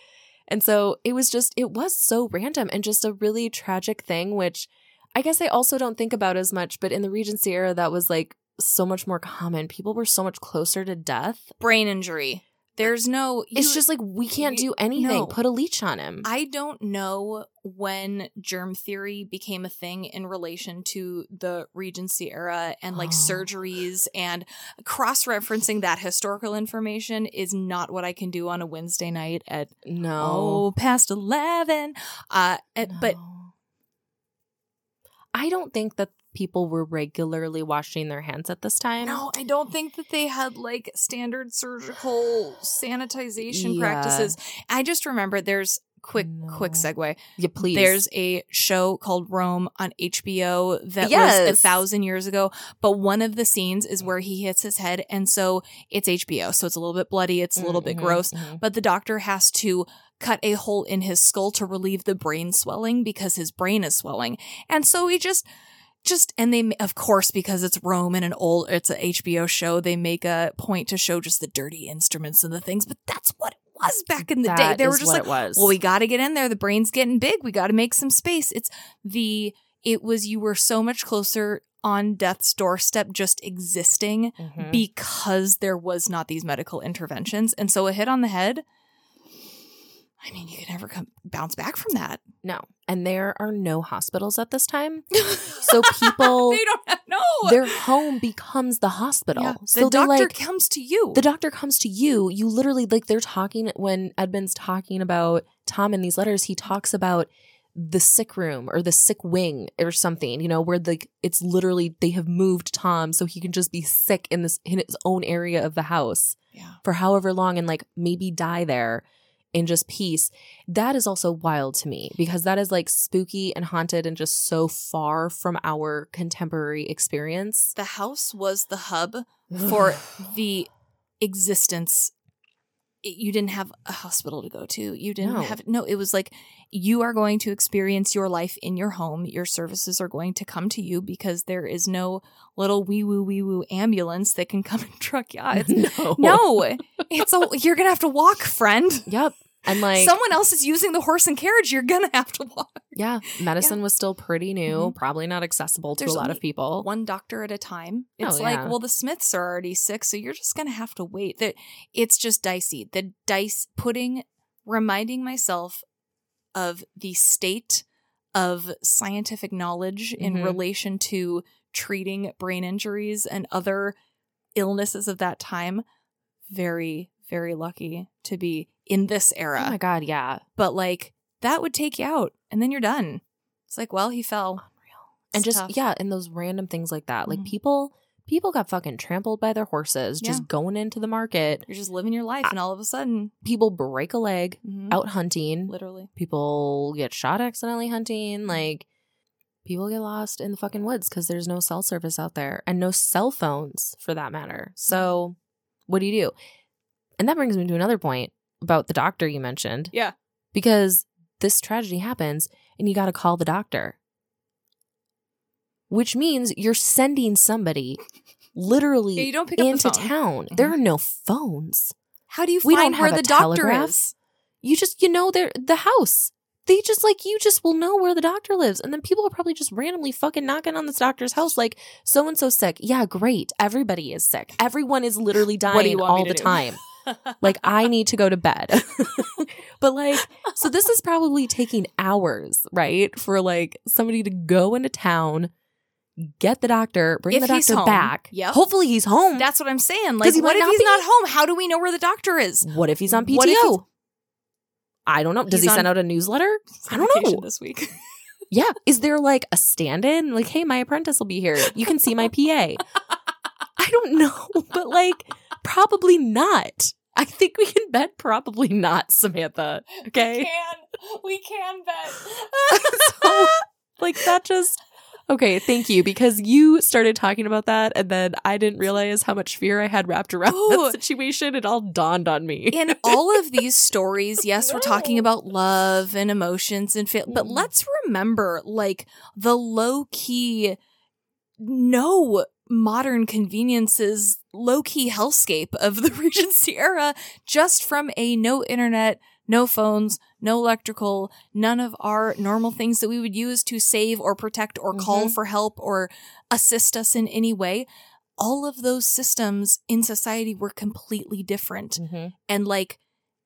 And so it was just it was so random and just a really tragic thing, which I guess I also don't think about as much, but in the Regency era that was like so much more common. People were so much closer to death. Brain injury. There's no. it's just like we can't you- do anything. no. Put a leech on him. I don't know when germ theory became a thing in relation to the Regency era and like Oh. surgeries and cross referencing that historical information is not what I can do on a Wednesday night at no. oh past 11. Uh, and- but I don't think that people were regularly washing their hands at this time. No, I don't think that they had like standard surgical sanitization Yeah. practices. I just remember there's quick quick segue. Yeah, please. There's a show called Rome on HBO that was a thousand years ago, but one of the scenes is where he hits his head, and so it's HBO, so it's a little bit bloody, it's a little bit Mhm, gross, mhm. but the doctor has to cut a hole in his skull to relieve the brain swelling because his brain is swelling, and so he just. Just and they of course because it's Rome and an old it's a HBO show they make a point to show just the dirty instruments and the things but that's what it was back in the day That they were just like well, we got to get in there. The brain's getting big. We got to make some space. It's the, it was, you were so much closer on death's doorstep just existing Mhm. because there was not these medical interventions. And so a hit on the head, I mean, you can never come bounce back from that. no, and there are no hospitals at this time, *laughs* so people they don't have, no. their home becomes the hospital. Yeah, So the doctor like comes to you. the doctor comes to you. You literally like they're talking when Edmund's talking about Tom in these letters. He talks about the sick room or the sick wing or something. You know where the it's literally they have moved Tom so he can just be sick in this in his own area of the house yeah. for however long and like maybe die there in just peace. That is also wild to me because that is like spooky and haunted and just so far from our contemporary experience. The house was the hub *sighs* for the existence you didn't have a hospital to go to you didn't No. have no it was like you are going to experience your life in your home your services are going to come to you because there is no little wee woo wee woo ambulance that can come *laughs* and truck you out. It's, *laughs* no. no it's a you're gonna have to walk friend Yep. And like someone else is using the horse and carriage you're gonna have to walk Yeah, medicine was still pretty new, Mhm. probably not accessible to a lot of people. one doctor at a time. It's Oh, like, yeah. well, the Smiths are already sick, so you're just gonna have to wait. That it's just dicey. The dice putting, reminding myself of the state of scientific knowledge in Mhm. relation to treating brain injuries and other illnesses of that time. Very, very lucky to be in this era. oh my god, yeah. but like that would take you out, and then you're done. It's like, well, he fell. And just tough. yeah, and those random things like that. Like Mhm. people people got fucking trampled by their horses just Yeah. going into the market. You're just living your life, and all of a sudden, People break a leg mhm, out hunting. literally. People get shot accidentally hunting. Like people get lost in the fucking woods because there's no cell service out there and no cell phones for that matter. So what do you do? And that brings me to another point about the doctor you mentioned. Yeah. Because this tragedy happens and you got to call the doctor. Which means you're sending somebody *laughs* literally Yeah, you don't pick into town. Mm-hmm. There are no phones. How do you We find where the doctor telegraph. is? You just you know they're the house. They just like you just will know where the doctor lives. And then people are probably just randomly fucking knocking on this doctor's house like so and so sick. Yeah, great. Everybody is sick. Everyone is literally *laughs* What do you dying all the do? time. *laughs* like I need to go to bed. *laughs* but like so this is probably taking hours, right? For like somebody to go into town, get the doctor, bring If the doctor back. Yep. Hopefully he's home. That's what I'm saying. Like, what if not he's be. not home? How do we know where the doctor is? what if he's on PTO? What if he's- I don't know. Does He's he send out a newsletter? I don't know. This week. *laughs* Yeah. Is there like a stand in? Like, hey, my apprentice will be here. You can see my PA. I don't know, *laughs* but like, probably not. I think we can bet probably not, Samantha. Okay. We can we can bet? *laughs* So, like, that just. Okay, thank you. Because you started talking about that, and then I didn't realize how much fear I had wrapped around Ooh. that situation. It all dawned on me. in all of these stories, yes, we're *laughs* talking about love and emotions and fit, but Mhm. let's remember like the low key, no modern conveniences, low key hellscape of the *laughs* Regency era, just from a no internet, no phones, no electrical, none of our normal things that we would use to save or protect or call Mhm. for help or assist us in any way. All of those systems in society were completely different Mhm. and like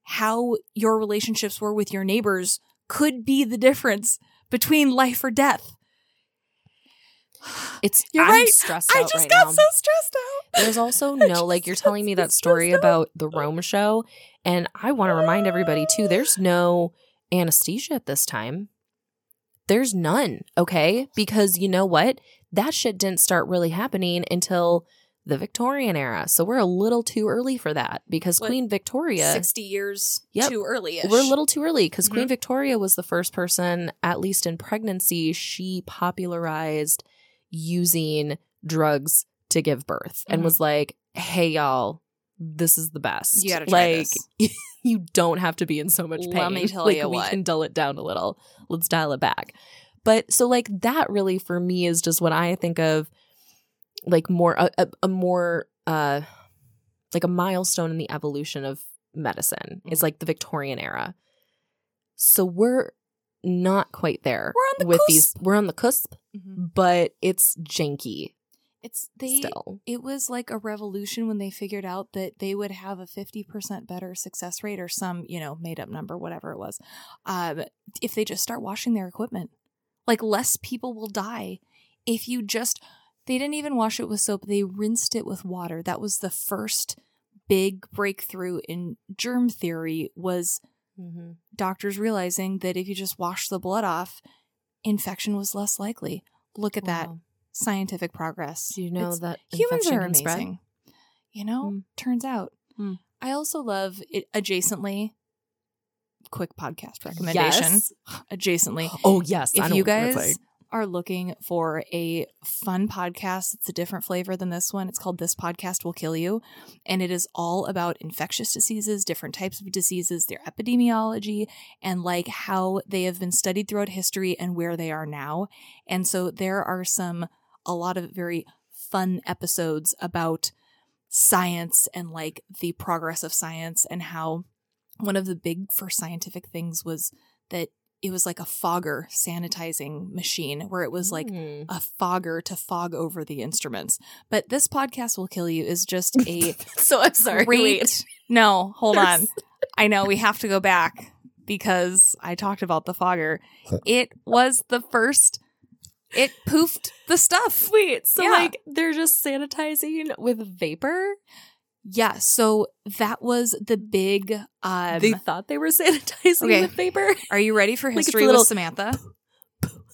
how your relationships were with your neighbors could be the difference between life or death. It's You're I'm right. stressed I just right got now. so stressed out. There's also *laughs* no, like you're telling me that story about the Rome show, and I want to remind everybody too. There's no anesthesia at this time. there's none, okay? Because you know what? That shit didn't start really happening until the Victorian era. So we're a little too early for that because What, Queen Victoria 60 years Yep. too early. we're a little too early because Mhm. Queen Victoria was the first person, at least in pregnancy, she popularized using drugs to give birth and Mhm. was like, hey, y'all, this is the best. You gotta try like, *laughs* you don't have to be in so much pain. Let me tell like, you we what. can dull it down a little. Let's dial it back. But so, like, that really for me is just what I think of like more, a, a, a more, uh, like a milestone in the evolution of medicine is Mhm. like the Victorian era. So we're not quite there We're on the with these. We're on the cusp, Mhm. but it's janky It's they still. it was like a revolution when they figured out that they would have a 50% better success rate or some, you know, made up number, whatever it was, um, if they just start washing their equipment. Like less people will die if you just, they didn't even wash it with soap, they rinsed it with water. That was the first big breakthrough in germ theory was Mm-hmm. doctors realizing that if you just wash the blood off, infection was less likely. Look at that scientific progress. You know It's- that humans are can spread? amazing. You know, Mm. turns out. Mm. I also love it adjacently. Quick podcast recommendation. Yes. Adjacently, *gasps* Oh yes. If know you guys saying. Are looking for a fun podcast, it's a different flavor than this one. It's called This Podcast Will Kill You. And it is all about infectious diseases, different types of diseases, their epidemiology, and like how they have been studied throughout history and where they are now. And so there are some, a lot of very fun episodes about science and like the progress of science and how one of the big first scientific things was that it was like a fogger sanitizing machine where it was like Mm. a fogger to fog over the instruments. But this podcast will kill you is just *laughs* a so I'm sorry. great. wait. No, hold There's- on. I know we have to go back because I talked about the fogger. It was the first. It poofed the stuff. Wait, so Yeah. like they're just sanitizing with vapor? Yeah, so that was the big. Um, they thought they were *laughs* sanitizing okay. with vapor. Are you ready for *laughs* Like history little- with Samantha? *laughs*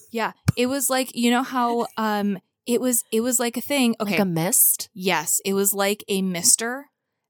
Yeah, it was like you know how um it was it was like a thing. Okay, Like a mist. yes, it was like a mister,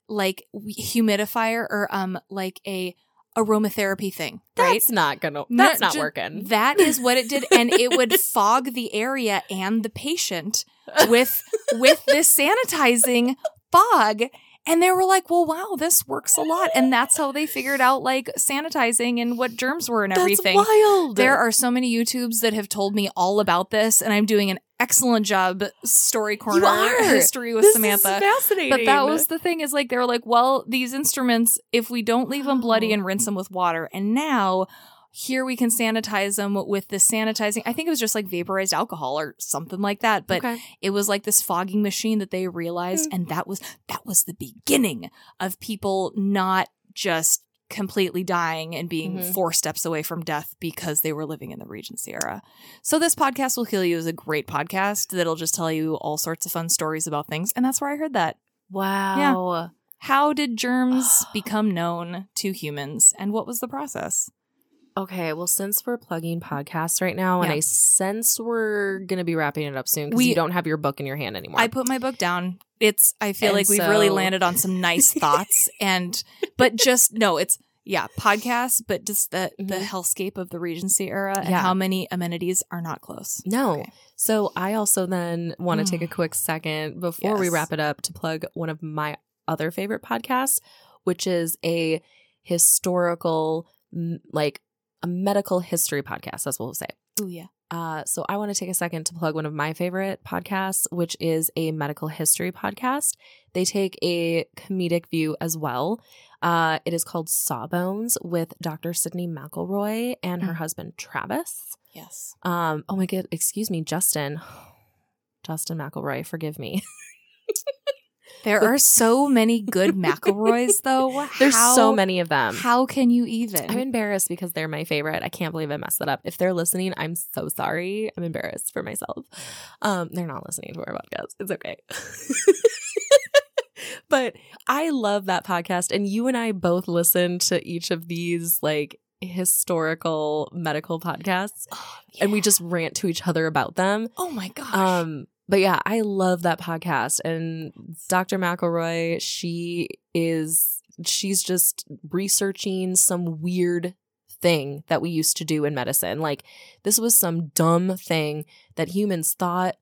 like humidifier or um like a aromatherapy thing, right? That's not gonna. That's not ju- working. That is what it did, and it would fog the area and the patient with with this sanitizing fog. And they were like, "Well, wow, this works a lot," and that's how they figured out like sanitizing and what germs were and everything. That's wild. There are so many YouTubes that have told me all about this, and I'm doing an excellent job. Story corner *laughs* history with This is Samantha. fascinating. But that was the thing is like they were like, well, these instruments, if we don't leave them bloody oh. and rinse them with water, and now here we can sanitize them with the sanitizing. I think it was just like vaporized alcohol or something like that. But okay. it was like this fogging machine that they realized, Hmm. and that was that was the beginning of people not just completely dying and being Mhm. four steps away from death because they were living in the Regency era. So this podcast will kill you is a great podcast that'll just tell you all sorts of fun stories about things, and that's where I heard that. Wow. How did germs *sighs* become known to humans, and what was the process? Okay, well, since we're plugging podcasts right now, and Yeah. I sense we're gonna be wrapping it up soon because you don't have your book in your hand anymore. I put my book down. It's I feel And like we've really landed on some nice *laughs* thoughts and but just no, it's yeah, podcasts, but just the the Mhm. hellscape of the Regency era and Yeah. how many amenities are not close. no. Okay. So I also then want to take a Mm. quick second before we wrap it up to plug one of my other favorite podcasts, which is a historical, like a medical history podcast. That's what we'll say. Oh yeah. Uh, so I want to take a second to plug one of my favorite podcasts, which is a medical history podcast. They take a comedic view as well. Uh, it is called Sawbones with Dr. Sydnee McElroy and her Mm. husband Travis. Yes. Um, oh my god, excuse me, Justin. *sighs* Justin McElroy, forgive me. *laughs* There are so many good *laughs* McElroys though. There's How- so many of them. How can you even? I'm embarrassed because they're my favorite. I can't believe I messed that up. If they're listening, I'm so sorry. I'm embarrassed for myself. Um, they're not listening to our podcast. It's okay. *laughs* but I love that podcast, and you and I both listen to each of these like historical medical podcasts and we just rant to each other about them. Oh my gosh. Um, but yeah, I love that podcast. And Dr. McElroy, she is, she's just researching some weird thing that we used to do in medicine. Like, this was some dumb thing that humans thought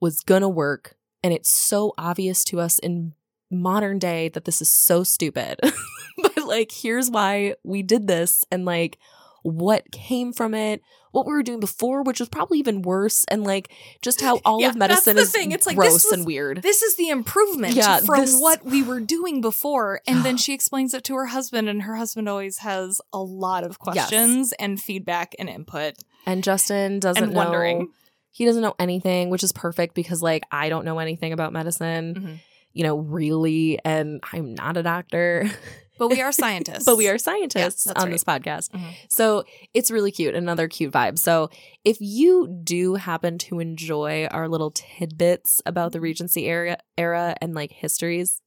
was gonna work. And it's so obvious to us in modern day that this is so stupid. *laughs* but like, here's why we did this and like what came from it, what we were doing before, which was probably even worse, and like just how all Yeah, of medicine is thing. It's like, gross this was- and weird. this is the improvement Yeah, from this- what we were doing before. And then *sighs* she explains it to her husband, and her husband always has a lot of questions and feedback and input and Justin doesn't and know. wondering. He doesn't know anything, which is perfect because like I don't know anything about medicine, Mhm. you know, really, and I'm not a doctor. *laughs* But we are scientists. *laughs* but we are scientists that's on right. this podcast. Mhm. So it's really cute, another cute vibe. So if you do happen to enjoy our little tidbits about the Regency era, era and like histories,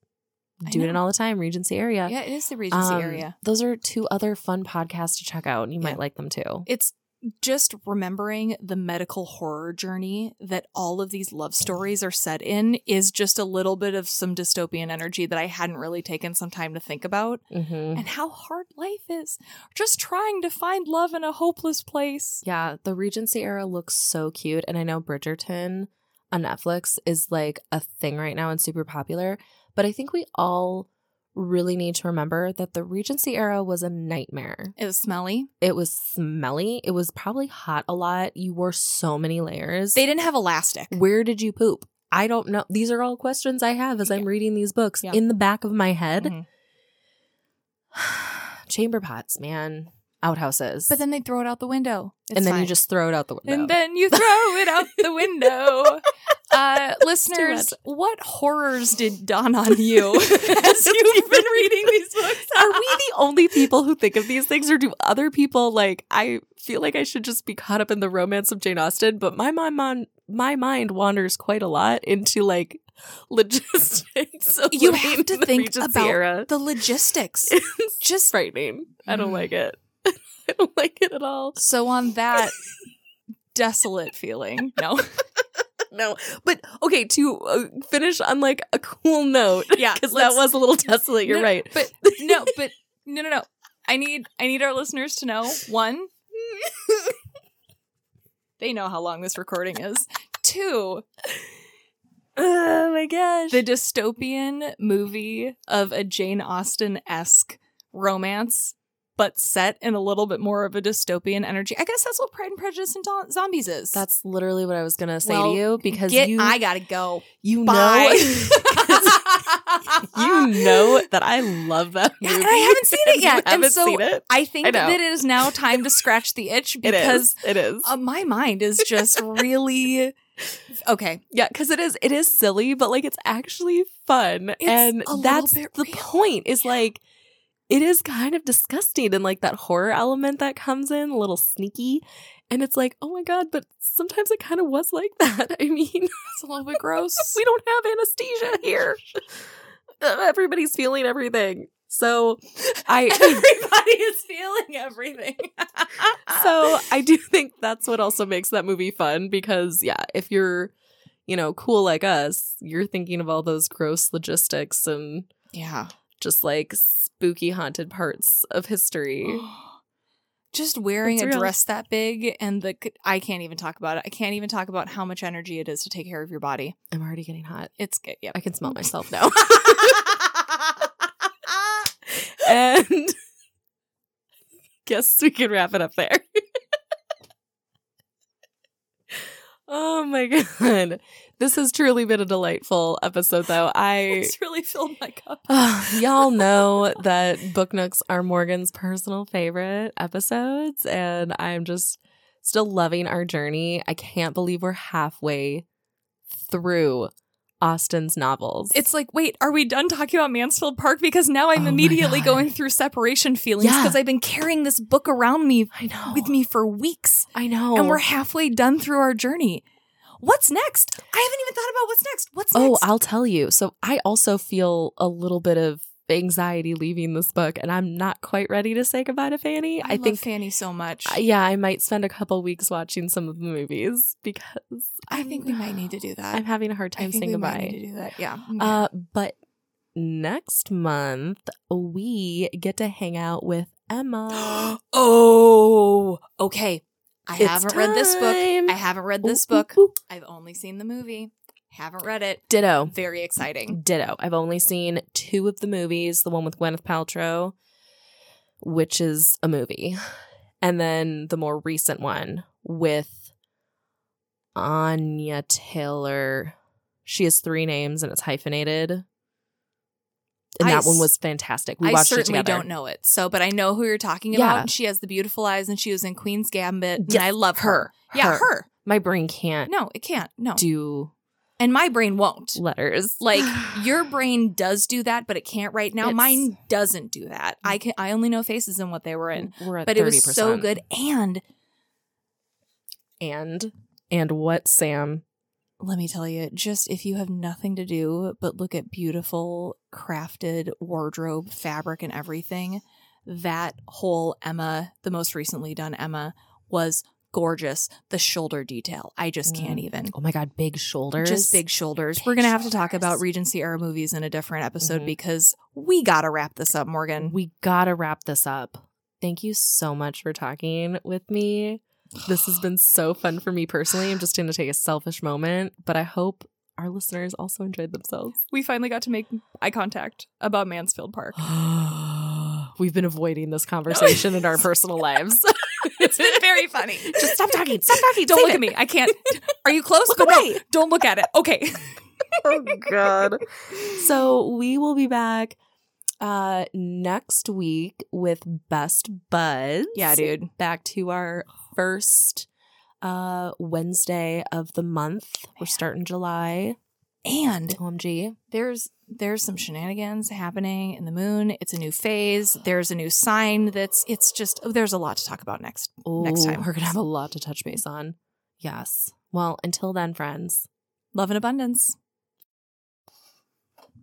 doing it all the time, Regency area. Yeah, it is the Regency Um, area. Those are two other fun podcasts to check out. and You Yeah. might like them too. It's just remembering the medical horror journey that all of these love stories are set in is just a little bit of some dystopian energy that I hadn't really taken some time to think about. Mm-hmm. And how hard life is. Just trying to find love in a hopeless place. Yeah, the Regency era looks so cute. And I know Bridgerton on Netflix is like a thing right now and super popular. But I think we all really need to remember that the Regency era was a nightmare. It was smelly. It was smelly. It was probably hot a lot. You wore so many layers. They didn't have elastic. Where did you poop? I don't know. These are all questions I have as I'm reading these books Yeah. in the back of my head. Mhm. *sighs* Chamber pots, man. Outhouses. But then they throw it out the window. It's and then fine. you just throw it out the window. And then you throw it out the window. *laughs* Uh, listeners, what horrors did dawn on you *laughs* as *laughs* you've been reading these books? Are we the only people who think of these things, or do other people like? I feel like I should just be caught up in the romance of Jane Austen, but my mind, mon- my mind wanders quite a lot into like logistics. You have to think about era. the logistics. It's Just frightening. I don't Mm. like it. I *laughs* don't like it at all. so on that *laughs* desolate feeling. No. *laughs* No, but okay. To uh, finish on like a cool note, Yeah, because that was a little desolate. You're No, right. But no, but no, no, no. I need I need our listeners to know one, they know how long this recording is. Two, oh my gosh. the dystopian movie of a Jane Austen esque romance, but set in a little bit more of a dystopian energy. I guess that's what Pride and Prejudice and Do- Zombies is. That's literally what I was gonna say Well, to you because Get, you I gotta go. you Bye. know *laughs* you know that I love that Yeah, movie. and I haven't seen it *laughs* yet, and haven't so seen it. I think I that it is now time to *laughs* scratch the itch because is. It is. uh, my mind is just really okay. yeah, because it is. It is silly, but like it's actually fun, It's and that's the real. point. Is like it is kind of disgusting, and like that horror element that comes in, a little sneaky, and it's like, oh my god, but sometimes it kind of was like *laughs* that. I mean. *laughs* It's a little bit gross. *laughs* we don't have anesthesia here. Uh, Everybody's feeling everything. So I Everybody is feeling everything. so I do think that's what also makes that movie fun because yeah, if you're you know, cool like us, you're thinking of all those gross logistics and yeah. just like spooky haunted parts of history. *gasps* Just wearing It's a real. dress that big and the I can't even talk about it. I can't even talk about how much energy it is to take care of your body. I'm already getting hot. It's good. Yep. I can smell myself now. *laughs* *laughs* and *laughs* guess we can wrap it up there. Oh my *laughs* god. This has truly been a delightful episode though. I *laughs* it's really filled my cup. *sighs* y'all know that Book Nooks are Morgan's personal favorite episodes and I'm just still loving our journey. I can't believe we're halfway through Austen's novels. It's like, wait, are we done talking about Mansfield Park? Because now I'm Oh immediately going through separation feelings Yeah. because I've been carrying this book around me I know. with me for weeks. I know. and we're halfway done through our journey. What's next? I haven't even thought about what's next. What's Oh. I'll tell you. So I also feel a little bit of anxiety leaving this book, and I'm not quite ready to say goodbye to Fanny. I, I, love think, Fanny so much. yeah, I might spend a couple weeks watching some of the movies because I think we might need to do that. I'm having a hard time saying goodbye. to do that. Yeah. Uh, but next month we get to hang out with Emma. *gasps* oh, okay. I It's haven't read this book. I haven't read this Ooh, ooh, book. ooh. I've only seen the movie. Haven't read it. Ditto. Very exciting. Ditto. I've only seen two of the movies. The one with Gwyneth Paltrow, which is a movie, and then the more recent one with Anya Taylor. She has three names and it's hyphenated. And I that one was fantastic. We I watched it certainly together. don't know it. So, but I know who you're talking about. Yeah. And she has the beautiful eyes and she was in Queen's Gambit. And I love her. her. Yeah, her. My brain can't No, it can't. No. do and my brain won't. letters. *sighs* Like your brain does do that, but it can't right now. It's- Mine doesn't do that. I can I only know faces and what they were in. We're at But it was so good. And And and what Sam? let me tell you, just if you have nothing to do but look at beautiful crafted wardrobe, fabric, and everything, that whole Emma, the most recently done Emma, was gorgeous. The shoulder detail, I just can't Mm. even. Oh my god, big shoulders. Just big shoulders. Big We're gonna have to talk about Regency era movies in a different episode Mhm. because we gotta wrap this up, Morgan. We gotta wrap this up. Thank you so much for talking with me. This has been so fun for me personally. I'm just going to take a selfish moment, but I hope our listeners also enjoyed themselves. We finally got to make eye contact about Mansfield Park. *gasps* We've been avoiding this conversation in our *laughs* personal lives. *laughs* it's been very funny. *laughs* Just stop talking. Stop talking. Don't Save look it. at me. I can't. *laughs* Are you close? Look But no, away. don't look at it. Okay. *laughs* oh god. So we will be back uh next week with best buds. Yeah, dude. Back to our first uh Wednesday of the month. We're starting July. And OMG. there's there's some shenanigans happening in the moon. It's a new phase. There's a new sign that's it's just oh, there's a lot to talk about next. Next time. We're gonna have a lot to touch base on. Yes. Well, until then, friends. Love and abundance.